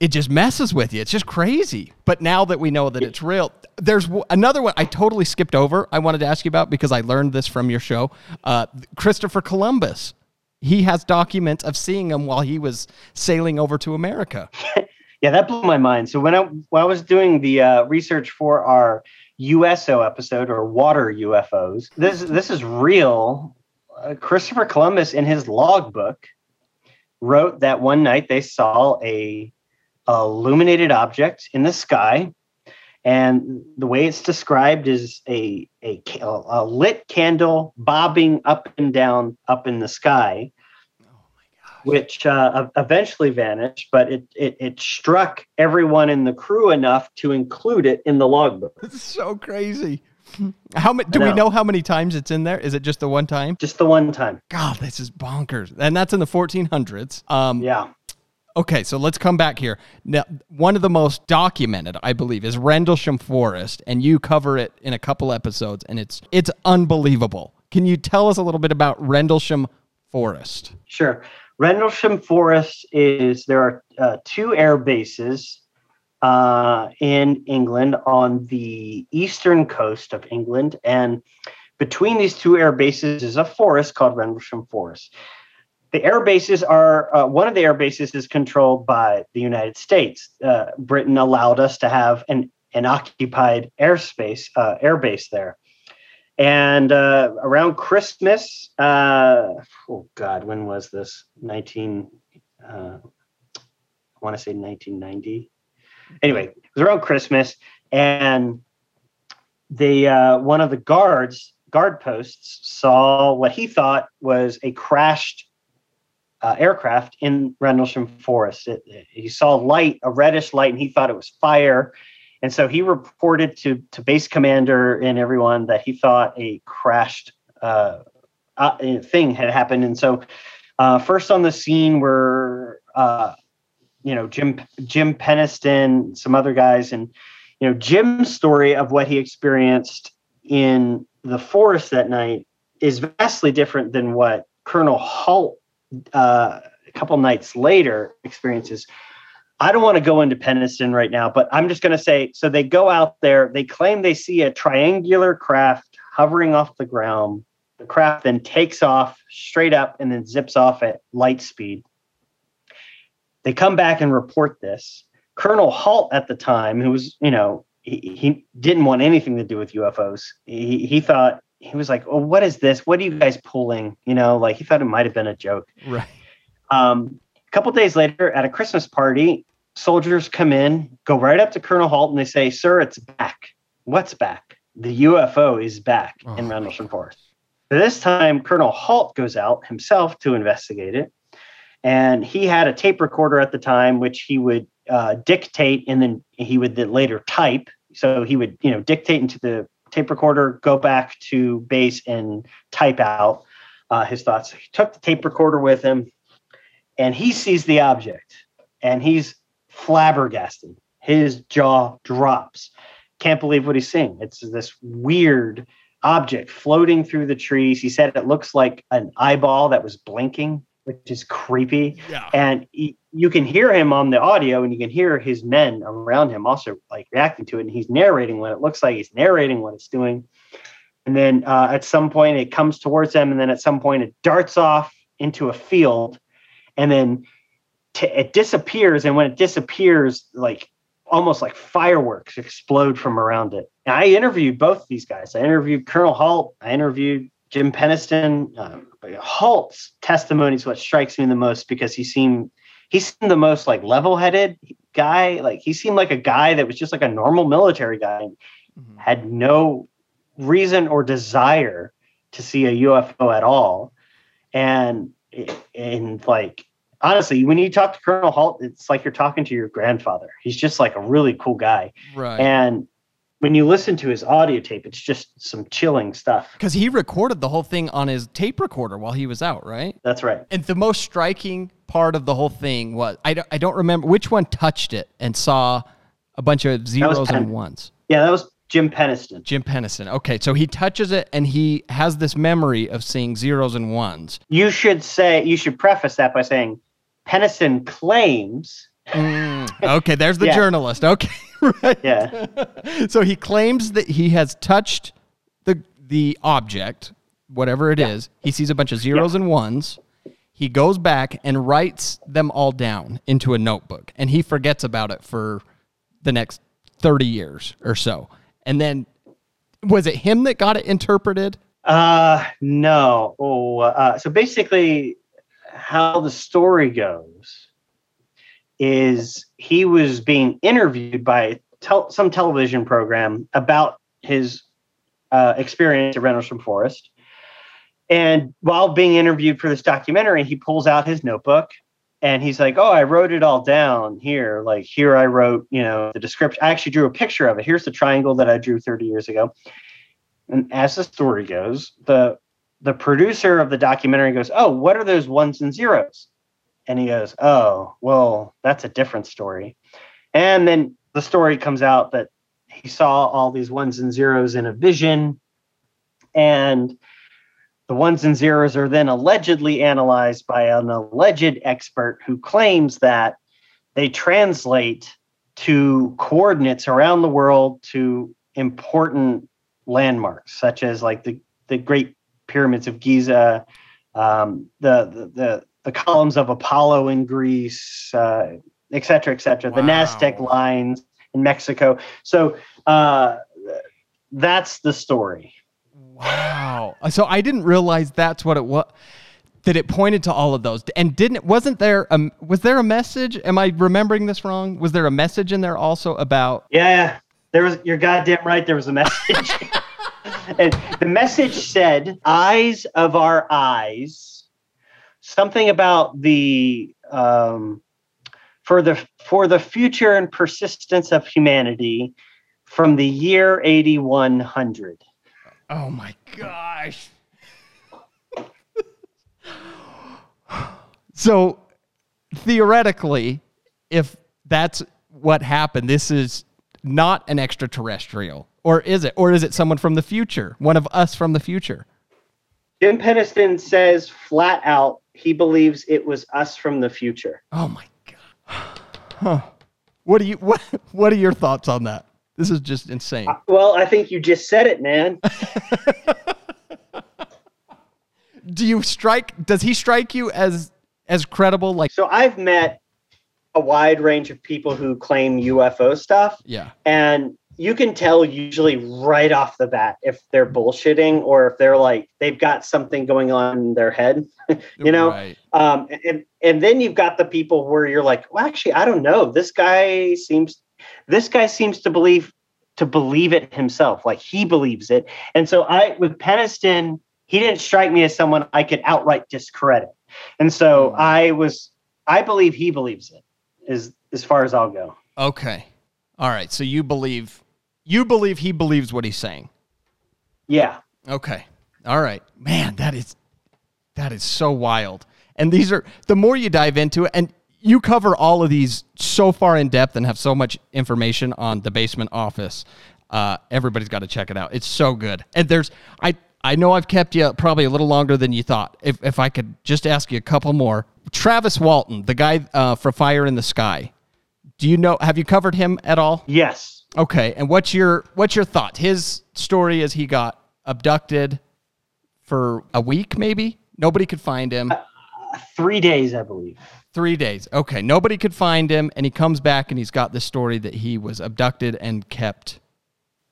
it just messes with you. It's just crazy. But now that we know that it's real, there's another one I totally skipped over. I wanted to ask you about because I learned this from your show. Uh, Christopher Columbus. He has documents of seeing him while he was sailing over to America. Yeah, that blew my mind. So when I when I was doing the uh, research for our USO episode or water UFOs, this this is real. Uh, Christopher Columbus in his logbook wrote that one night they saw a, illuminated object in the sky and the way it's described is a, a, a lit candle bobbing up and down up in the sky which uh, eventually vanished, but it, it, it struck everyone in the crew enough to include it in the logbook. It's so crazy. How many? Do know. we know how many times it's in there? Is it just the one time? Just the one time. God, this is bonkers, and that's in the 1400s. Um, yeah. Okay, so let's come back here. Now, one of the most documented, I believe, is Rendlesham Forest, and you cover it in a couple episodes, and it's it's unbelievable. Can you tell us a little bit about Rendlesham Forest? Sure. Rendlesham Forest is there are uh, two air bases uh, in England on the eastern coast of England, and between these two air bases is a forest called Rendlesham Forest. The air bases are uh, one of the air bases is controlled by the United States. Uh, Britain allowed us to have an an occupied airspace uh, airbase there. And uh, around Christmas, uh, oh God, when was this? 19, uh, I want to say 1990. Anyway, it was around Christmas, and the uh, one of the guards, guard posts, saw what he thought was a crashed uh, aircraft in Rendlesham Forest. It, he saw light, a reddish light, and he thought it was fire. And so he reported to, to base commander and everyone that he thought a crashed uh, uh, thing had happened. And so, uh, first on the scene were, uh, you know, Jim Jim Penniston, some other guys, and you know, Jim's story of what he experienced in the forest that night is vastly different than what Colonel Halt uh, a couple nights later experiences. I don't want to go into Penniston right now, but I'm just going to say so they go out there, they claim they see a triangular craft hovering off the ground. The craft then takes off straight up and then zips off at light speed. They come back and report this. Colonel Halt at the time, who was, you know, he, he didn't want anything to do with UFOs. He, he thought he was like, "Oh, what is this? What are you guys pulling?" You know, like he thought it might have been a joke. Right. Um, a couple days later, at a Christmas party, soldiers come in, go right up to Colonel Halt, and they say, "Sir, it's back. What's back? The UFO is back Oh, in Rendlesham Forest." This time, Colonel Halt goes out himself to investigate it, and he had a tape recorder at the time, which he would uh, dictate, and then he would then later type. So he would, you know, dictate into the tape recorder, go back to base, and type out uh, his thoughts. He took the tape recorder with him, and he sees the object, and he's flabbergasted. His jaw drops. Can't believe what he's seeing. It's this weird object floating through the trees. He said it looks like an eyeball that was blinking, which is creepy. Yeah. And he, you can hear him on the audio, and you can hear his men around him also like reacting to it. And he's narrating what it looks like. He's narrating what it's doing. And then uh, at some point, it comes towards them, and then at some point, it darts off into a field, and then t- it disappears. And when it disappears, like almost like fireworks explode from around it. And I interviewed both these guys. I interviewed Colonel Halt. I interviewed Jim Penniston. Um, but Halt's testimony is what strikes me the most because he seemed he seemed the most like level-headed guy. Like he seemed like a guy that was just like a normal military guy and Mhm. had no reason or desire to see a UFO at all. And and like honestly, when you talk to Colonel Halt, it's like you're talking to your grandfather. He's just like a really cool guy. Right. And when you listen to his audio tape, it's just some chilling stuff. Because he recorded the whole thing on his tape recorder while he was out, right? That's right. And the most striking part of the whole thing was I don't, I don't remember which one touched it and saw a bunch of zeros and ones. Yeah, that was Jim Penniston. Jim Penniston. Okay, so he touches it and he has this memory of seeing zeros and ones. You should say you should preface that by saying Penniston claims. Mm, [laughs] okay, there's the Yeah. journalist. Okay, [laughs] right. Yeah. [laughs] so he claims that he has touched the the object, whatever it is. He sees a bunch of zeros and ones. He goes back and writes them all down into a notebook, and he forgets about it for the next thirty years or so. And then, was it him that got it interpreted? Uh no. Oh, uh, so basically, how the story goes is he was being interviewed by tel- some television program about his uh, experience at Rendlesham Forest. And while being interviewed for this documentary, he pulls out his notebook and he's like, "Oh, I wrote it all down here. Like here, I wrote, you know, the description. I actually drew a picture of it. Here's the triangle that I drew 30 years ago." And as the story goes, the the producer of the documentary goes, "Oh, what are those ones and zeros?" And he goes, "Oh, well, that's a different story." And then the story comes out that he saw all these ones and zeros in a vision, and the ones and zeros are then allegedly analyzed by an alleged expert who claims that they translate to coordinates around the world to important landmarks, such as like the, the Great Pyramids of Giza, um, the, the, the, the columns of Apollo in Greece, uh, et cetera, et cetera, the Wow. Naztec lines in Mexico. So uh, that's the story. Wow. So I didn't realize that's what it was. That it pointed to all of those, and didn't wasn't there a was there a message? Am I remembering this wrong? Was there a message in there also about? Yeah, there was. You're goddamn right. There was a message, [laughs] and the message said, "Eyes of our eyes." Something about the um, for the for the future and persistence of humanity from the year 8100. Oh my gosh. [sighs] so theoretically, if that's what happened, this is not an extraterrestrial, or is it? Or is it someone from the future? One of us from the future? Jim Penniston says flat out he believes it was us from the future. Oh my god. Huh. What do you what what are your thoughts on that? This is just insane. Uh, well, I think you just said it, man. [laughs] Do you strike does he strike you as as credible like So I've met a wide range of people who claim UFO stuff. yeah. And you can tell usually right off the bat if they're bullshitting or if they're like they've got something going on in their head [laughs] you know Right. um and and then you've got the people where you're like well actually i don't know this guy seems this guy seems to believe to believe it himself like he believes it and so i with penniston he didn't strike me as someone i could outright discredit and so Hmm. i was i believe he believes it is as far as i'll go Okay. All right. So you believe you believe he believes what he's saying. yeah Okay. All right. Man, that is that is so wild. And these are the more you dive into it and you cover all of these so far in depth and have so much information on the basement office. Uh, everybody's got to check it out. It's so good. And there's I I know I've kept you probably a little longer than you thought. If if I could just ask you a couple more. Travis Walton, the guy uh, for Fire in the Sky. Do you know have you covered him at all? yes Okay, and what's your what's your thought? His story is he got abducted for a week, maybe. Nobody could find him. three days i believe Three days. Okay, nobody could find him, and he comes back and he's got this story that he was abducted and kept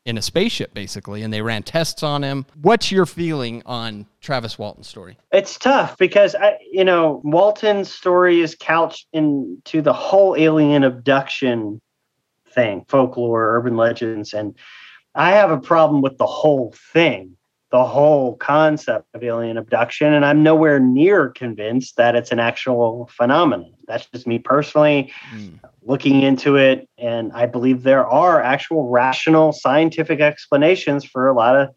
in a spaceship, basically, and they ran tests on him. What's your feeling on Travis Walton's story? It's tough because I, you know, Walton's story is couched into the whole alien abduction thing, folklore, urban legends, and I have a problem with the whole thing, the whole concept of alien abduction, and I'm nowhere near convinced that it's an actual phenomenon. That's just me personally looking into it, and I believe there are actual rational scientific explanations for a lot of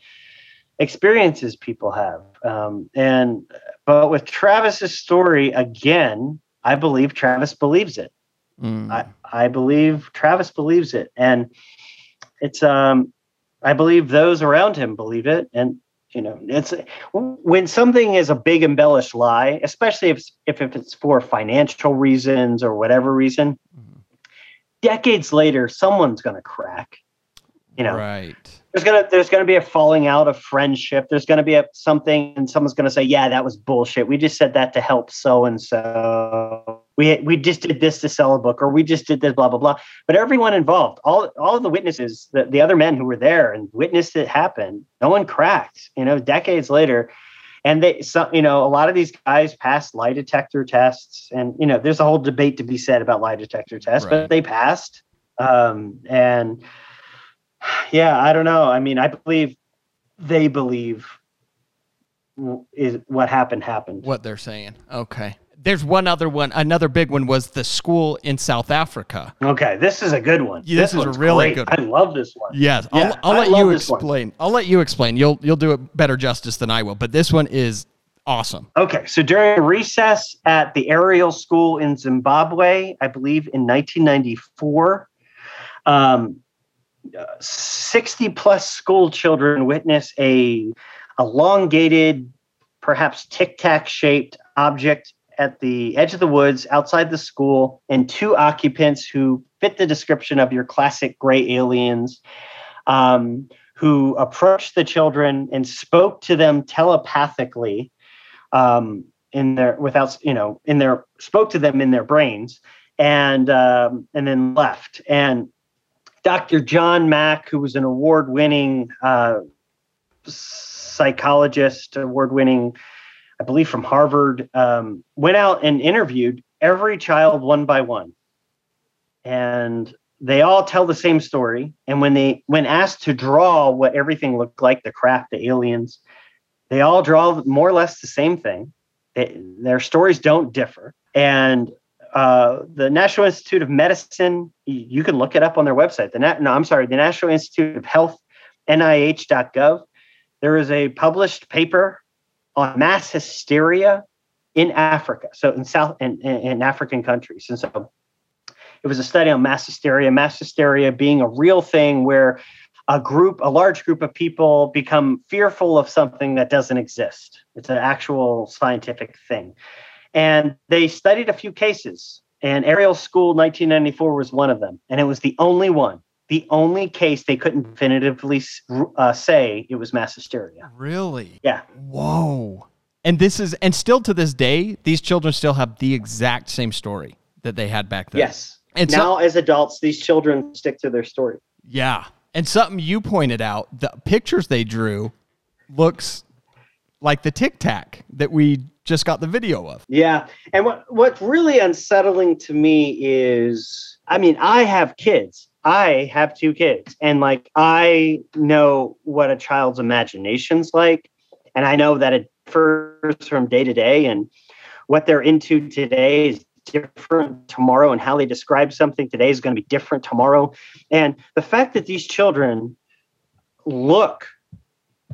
experiences people have. Um, and but with Travis's story again, I believe Travis believes it. Mm. I, I believe Travis believes it, and it's um, I believe those around him believe it, and you know, it's when something is a big embellished lie, especially if it's, if, if it's for financial reasons or whatever reason. Mm-hmm. Decades later, someone's going to crack. You know, Right. there's gonna there's gonna be a falling out of friendship. There's gonna be a something, and someone's gonna say, "Yeah, that was bullshit. We just said that to help so and so. We we just did this to sell a book, or we just did this, blah blah blah." But everyone involved, all all of the witnesses, the, the other men who were there and witnessed it happen, no one cracked. You know, decades later, and they, some, you know, a lot of these guys passed lie detector tests, and you know, there's a whole debate to be said about lie detector tests, Right. but they passed, um, and yeah, I don't know. I mean, I believe they believe is what happened happened. What they're saying. Okay. There's one other one. Another big one was the school in South Africa. Okay, this is a good one. Yeah, this is a really great. good I love this one. Yes, Yeah, I'll, I'll let you this one. explain. I'll let you explain. You'll you'll do it better justice than I will. But this one is awesome. Okay, so during recess at the Ariel School in Zimbabwe, I believe in 1994, um, uh, 60 plus school children witness a elongated, perhaps tic tac shaped object at the edge of the woods outside the school, and two occupants who fit the description of your classic gray aliens. Um, who approached the children and spoke to them telepathically um, in their without you know in their spoke to them in their brains and um, and then left and dr john mack who was an award-winning uh, psychologist award-winning i believe from harvard um, went out and interviewed every child one by one and they all tell the same story and when they when asked to draw what everything looked like the craft the aliens they all draw more or less the same thing. Their stories don't differ. And uh, the National Institute of Medicine, you can look it up on their website. The Na- no, I'm sorry, the National Institute of Health, NIH.gov. There is a published paper on mass hysteria in Africa, so in South in, in, African countries. And so it was a study on mass hysteria, mass hysteria being a real thing where a group, a large group of people become fearful of something that doesn't exist. It's an actual scientific thing. And they studied a few cases, and Ariel School 1994 was one of them. And it was the only one, the only case they couldn't definitively uh, say it was mass hysteria. Really? Yeah. Whoa. And this is and still to this day, these children still have the exact same story that they had back then. Yes. And so- now, as adults, these children stick to their story. Yeah. And something you pointed out, the pictures they drew looks like the Tic Tac that we just got the video of. Yeah. And what what's really unsettling to me is I mean, I have kids. I have two kids and like I know what a child's imagination's like and I know that it differs from day to day and what they're into today is different tomorrow and how they describe something today is going to be different tomorrow. And the fact that these children look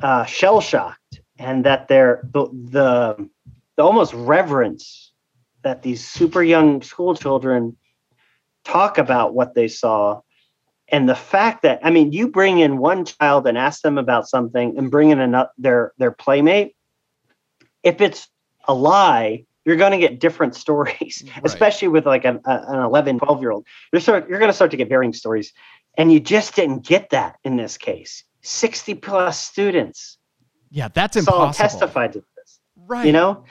uh, shell shocked and that they're the, the the almost reverence that these super young school children talk about what they saw and the fact that i mean you bring in one child and ask them about something and bring in another their their playmate if it's a lie you're going to get different [laughs] stories Right. especially with like an, an 11 12 year old you're start, you're going to start to get varying stories and you just didn't get that in this case 60 plus students Yeah, that's impossible. testified to this Right. you know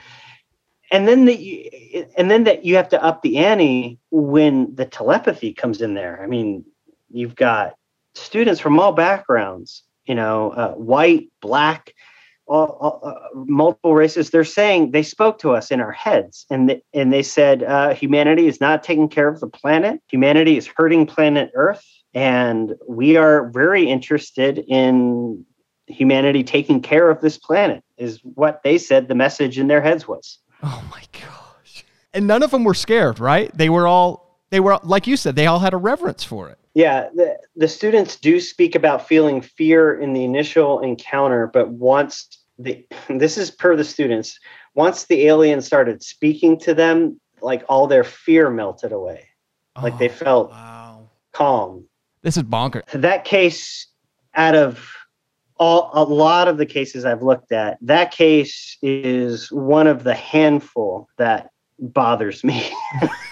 and then that and then that you have to up the ante when the telepathy comes in there i mean you've got students from all backgrounds you know uh, white black all, all, uh, multiple races they're saying they spoke to us in our heads and and they said uh, humanity is not taking care of the planet humanity is hurting planet earth and we are very interested in humanity taking care of this planet is what they said the message in their heads was Oh my gosh. And none of them were scared, right? They were all they were like you said, they all had a reverence for it. Yeah the, the students do speak about feeling fear in the initial encounter but once the [laughs] this is per the students once the alien started speaking to them like all their fear melted away like they Oh, felt Wow. calm This is bonkers. that case out of all a lot of the cases I've looked at, that case is one of the handful that bothers me. [laughs]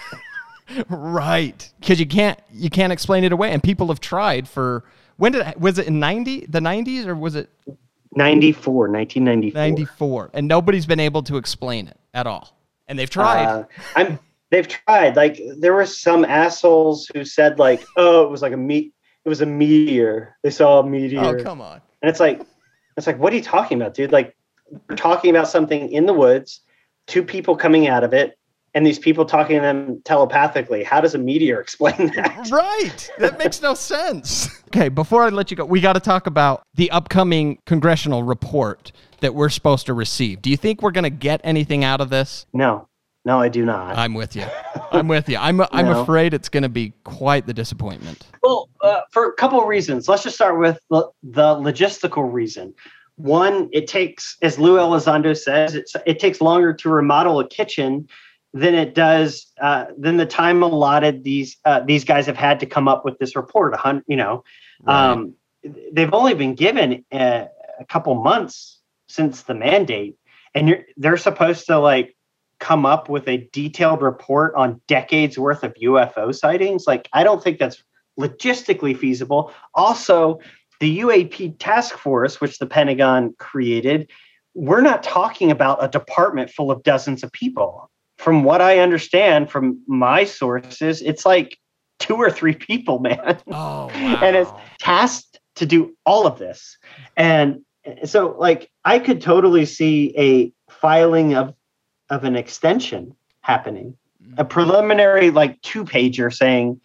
right. Because you can't you can't explain it away. And people have tried for when did it, was it in ninety the nineties or was it 94, 1994. ninety four? And nobody's been able to explain it at all. And they've tried. Uh, I'm they've tried. Like there were some assholes who said like, "Oh, it was like a meat it was a meteor. They saw a meteor." oh come on. And it's like, it's like, what are you talking about, dude? Like, we're talking about something in the woods, two people coming out of it, and these people talking to them telepathically. How does a meteor [laughs] explain that? Right. That makes no sense. [laughs] Okay, before I let you go, we got to talk about the upcoming congressional report that we're supposed to receive. Do you think we're going to get anything out of this? No, no, I do not. I'm with you. I'm with you. I'm I'm [laughs] No. afraid it's going to be quite the disappointment. Well, uh, for a couple of reasons. Let's just start with the, the logistical reason. One, it takes, as Lou Elizondo says, it's, it takes longer to remodel a kitchen than it does uh, than the time allotted. These uh, these guys have had to come up with this report. A hundred, you know, um, they've only been given a, a couple months since the mandate, and you're, they're supposed to like come up with a detailed report on decades worth of UFO sightings. Like, I don't think that's logistically feasible. Also, the UAP task force, which the Pentagon created, we're not talking about a department full of dozens of people. From what I understand from my sources, it's like two or three people, man, oh, [laughs] And it's- tasked to do all of this. And so, like, I could totally see a filing of of an extension happening. A mm. preliminary like two pager saying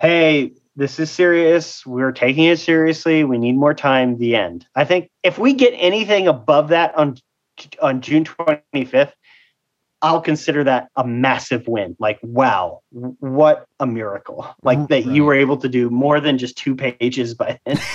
hey this is serious. We're taking it seriously. We need more time. The end. I think if we get anything above that on on june 25th i'll consider that a massive win like wow what a miracle like mm, that you were able to do more than just two pages by then [laughs]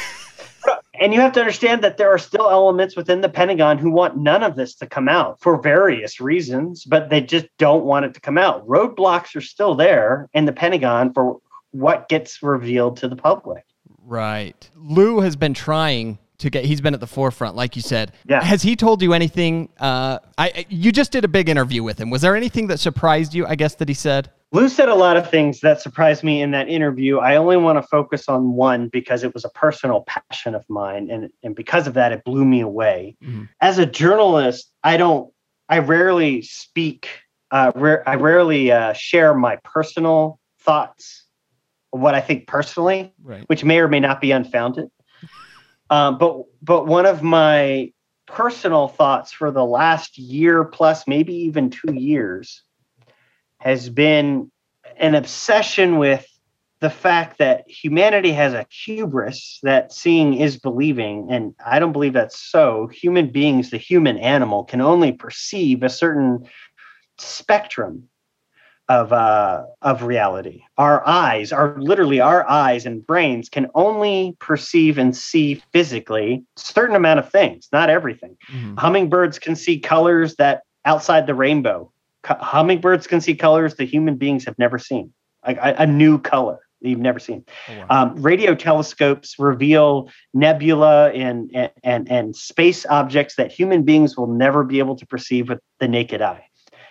and you have to understand that there are still elements within the Pentagon who want none of this to come out for various reasons, but they just don't want it to come out. Roadblocks are still there in the Pentagon for what gets revealed to the public. Right. Lou has been trying to get. He's been at the forefront, like you said. Yeah. Has he told you anything? Uh, I you just did a big interview with him. Was there anything that surprised you? I guess that he said. Lou said a lot of things that surprised me in that interview. I only want to focus on one because it was a personal passion of mine. And, and because of that, it blew me away. Mhm. As a journalist, I don't, I rarely speak, uh, rare, I rarely uh, share my personal thoughts what I think personally, Right. which may or may not be unfounded. Um, but but one of my personal thoughts for the last year plus, maybe even two years, has been an obsession with the fact that humanity has a hubris that seeing is believing, and I don't believe that's so. Human beings, the human animal, can only perceive a certain spectrum of uh, of reality. Our eyes, are literally our eyes and brains can only perceive and see physically certain amount of things, not everything. Mhm. Hummingbirds can see colors that outside the rainbow. Hummingbirds can see colors that human beings have never seen, like a, a new color that you've never seen. Oh, wow. Um, radio telescopes reveal nebula and, and and and space objects that human beings will never be able to perceive with the naked eye.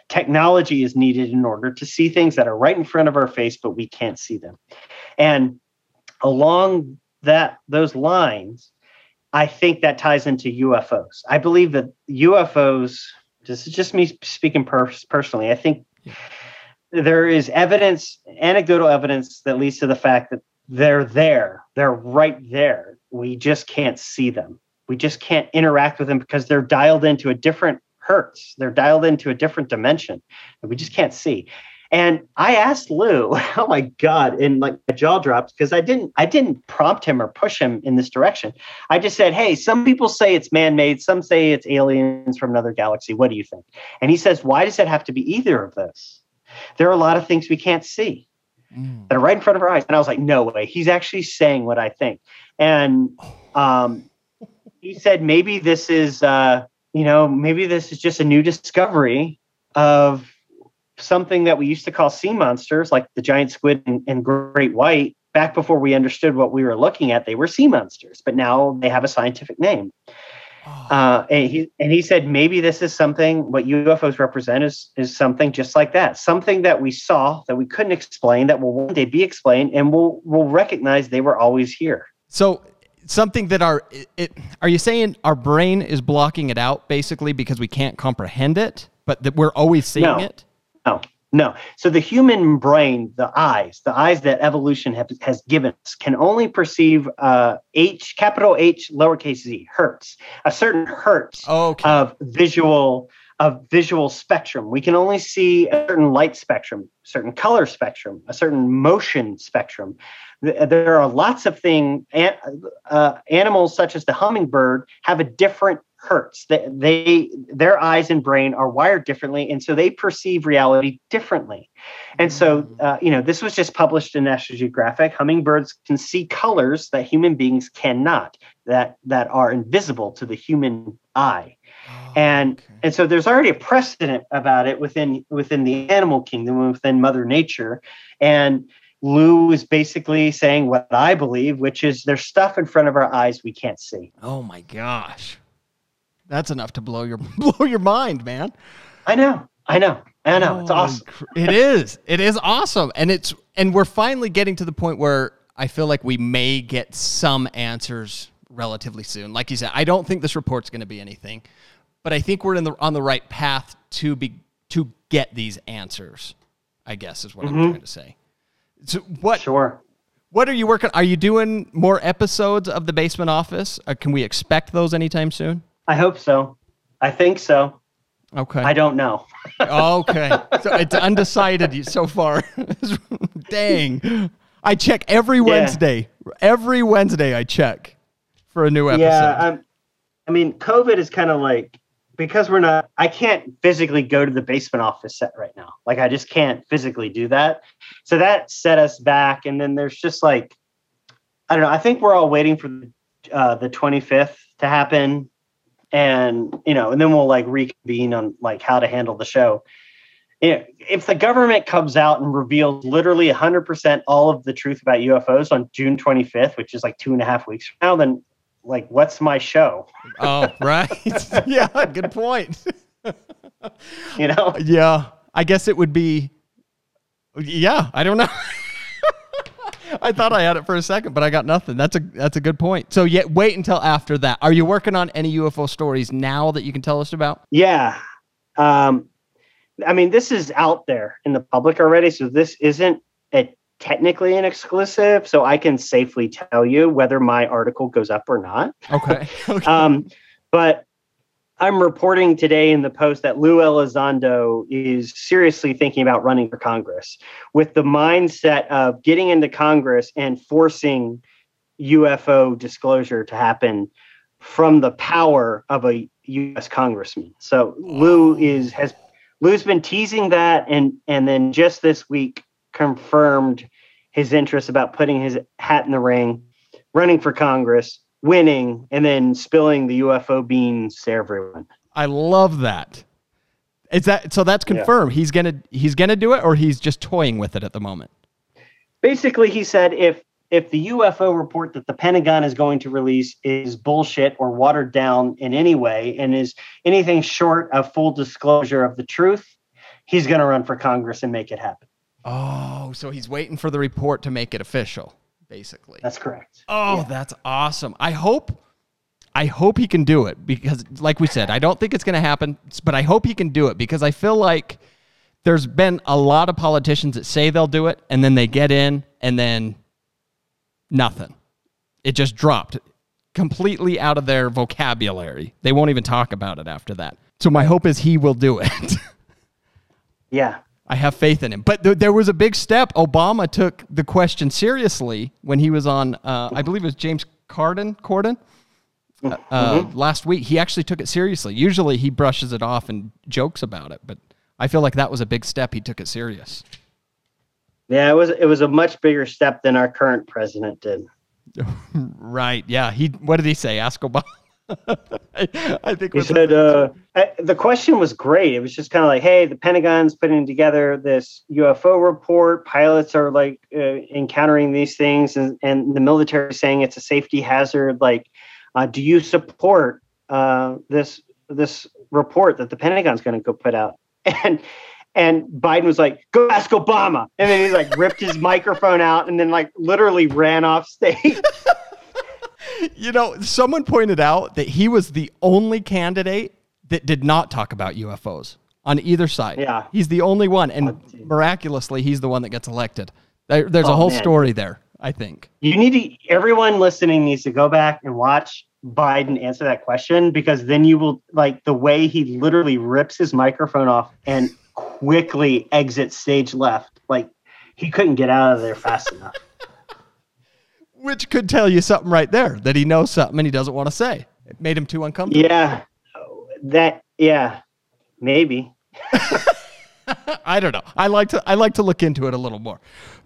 Technology is needed in order to see things that are right in front of our face, but we can't see them. And along that those lines, I think that ties into UFOs. I believe that UFOs. This is just me speaking per- personally. I think there is evidence, anecdotal evidence, that leads to the fact that they're there. They're right there. We just can't see them. We just can't interact with them because they're dialed into a different hertz. They're dialed into a different dimension that we just can't see. And I asked Lou, [laughs] oh my God, and like my jaw dropped because I didn't I didn't prompt him or push him in this direction. I just said, hey, some people say it's man-made, some say it's aliens from another galaxy. What do you think? And he says, why does it have to be either of those? There are a lot of things we can't see Mm. that are right in front of our eyes. And I was like, no way. He's actually saying what I think. And um, he said, maybe this is, uh, you know, maybe this is just a new discovery of something that we used to call sea monsters, like the giant squid and, and great white. Back before we understood what we were looking at, they were sea monsters, but now they have a scientific name. Oh. Uh, and he and he said maybe this is something what UFOs represent is is something just like that, something that we saw that we couldn't explain that will one day be explained, and we'll we'll recognize they were always here. So something that our it, it are you saying our brain is blocking it out basically because we can't comprehend it, but that we're always seeing No. it? No, no. So the human brain, the eyes, the eyes that evolution have, has given us, can only perceive uh, H, capital H, lowercase z, hertz, a certain hertz Okay. of visual of visual spectrum. We can only see a certain light spectrum, certain color spectrum, a certain motion spectrum. There are lots of things. Uh, animals such as the hummingbird have a different hertz. They, they their eyes and brain are wired differently, and so they perceive reality differently. And so, uh, you know, this was just published in National Geographic. Hummingbirds can see colors that human beings cannot, that that are invisible to the human eye Oh, and Okay. and so there's already a precedent about it within within the animal kingdom within mother nature and lou is basically saying what i believe which is there's stuff in front of our eyes we can't see Oh my gosh. That's enough to blow your [laughs] blow your mind, man. i know i know i know it's awesome It is. It is awesome. And it's and we're finally getting to the point where I feel like we may get some answers relatively soon. Like you said, I don't think this report's going to be anything, but I think we're in the on the right path to be to get these answers. I guess is what I'm Mhm. trying to say. So what sure what are you working are you doing more episodes of the basement office? Uh, can we expect those anytime soon? i hope so i think so Okay. i don't know [laughs] Okay. So it's undecided so far. [laughs] Dang. I check every Wednesday. Every Wednesday I check for a new episode. yeah um, i mean covid is kind of like because we're not i can't physically go to the basement office set right now. Like i just can't physically do that. So that set us back and then there's just like i don't know i think we're all waiting for uh, the 25th to happen. And you know and then we'll like reconvene on like how to handle the show. You know, if the government comes out and reveals literally 100% all of the truth about ufos on june 25th which is like two and a half weeks from now then like what's my show Oh, [laughs] right. [laughs] yeah, good point. you know Yeah. I guess it would be Yeah, I don't know. [laughs] I thought I had it for a second, but I got nothing. That's a that's a good point. So yet wait until after that. Are you working on any UFO stories now that you can tell us about? yeah um i mean this is out there in the public already so this isn't a technically an exclusive, so I can safely tell you whether my article goes up or not. Okay. okay. [laughs] Um, but I'm reporting today in the Post that Lou Elizondo is seriously thinking about running for Congress with the mindset of getting into Congress and forcing UFO disclosure to happen from the power of a U.S. congressman. So Lou is has Lou's been teasing that, and and then just this week confirmed his interest about putting his hat in the ring, running for Congress, winning, and then spilling the UFO beans to everyone. I love that. Is that so? That's confirmed. Yeah. He's gonna he's gonna do it, or he's just toying with it at the moment. Basically, he said if if the UFO report that the Pentagon is going to release is bullshit or watered down in any way and is anything short of full disclosure of the truth, he's going to run for Congress and make it happen. Oh, so he's waiting for the report to make it official, basically. That's correct. Oh, yeah. that's awesome. I hope I hope he can do it because like we said, I don't think it's going to happen, but I hope he can do it because I feel like there's been a lot of politicians that say they'll do it and then they get in and then nothing. It just dropped completely out of their vocabulary. They won't even talk about it after that. So my hope is he will do it. [laughs] yeah. I have faith in him. But th- there was a big step. Obama took the question seriously when he was on, uh, I believe it was James Corden, Corden, uh, uh, mm-hmm. last week. He actually took it seriously. Usually he brushes it off and jokes about it, but I feel like that was a big step. He took it serious. Yeah, it was it was a much bigger step than our current president did. [laughs] right. Yeah. He. What did he say? Ask Obama. [laughs] I, think he said uh, I, the question was great. It was just kind of like, hey, the Pentagon's putting together this UFO report. Pilots are like uh, encountering these things, and, and the military saying it's a safety hazard. Like, uh, do you support uh, this this report that the Pentagon's going to go put out? [laughs] And and Biden was like, "Go ask Obama," and then he like ripped his microphone out and then like literally ran off stage. [laughs] you know, someone pointed out that he was the only candidate that did not talk about UFOs on either side. Yeah, he's the only one, and miraculously, he's the one that gets elected. There, there's oh, a whole man. story there. I think you need to. Everyone listening needs to go back and watch Biden answer that question because then you will like the way he literally rips his microphone off and quickly exits stage left. Like he couldn't get out of there fast enough. Which could tell you something right there that he knows something and he doesn't want to say. It made him too uncomfortable. Yeah. That yeah. Maybe. [laughs] I don't know. I like to I like to look into it a little more.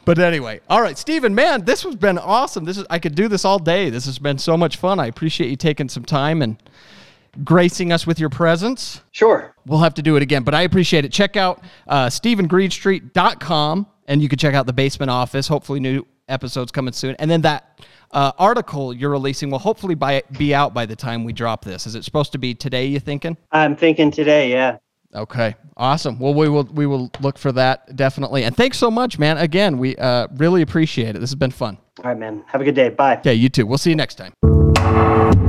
But anyway, all right, Steven, man, this has been awesome. This is I could do this all day. This has been so much fun. I appreciate you taking some time and gracing us with your presence. Sure. We'll have to do it again, but I appreciate it. Check out uh, StevenGreenstreet.com and you can check out the basement office. Hopefully, new episodes coming soon. And then that uh, article you're releasing will hopefully by, be out by the time we drop this. Is it supposed to be today, you thinking? I'm thinking today, yeah. Okay, awesome. Well, we will we will look for that definitely. And thanks so much, man. Again, we uh, really appreciate it. This has been fun. All right, man. Have a good day. Bye. Okay, you too. We'll see you next time.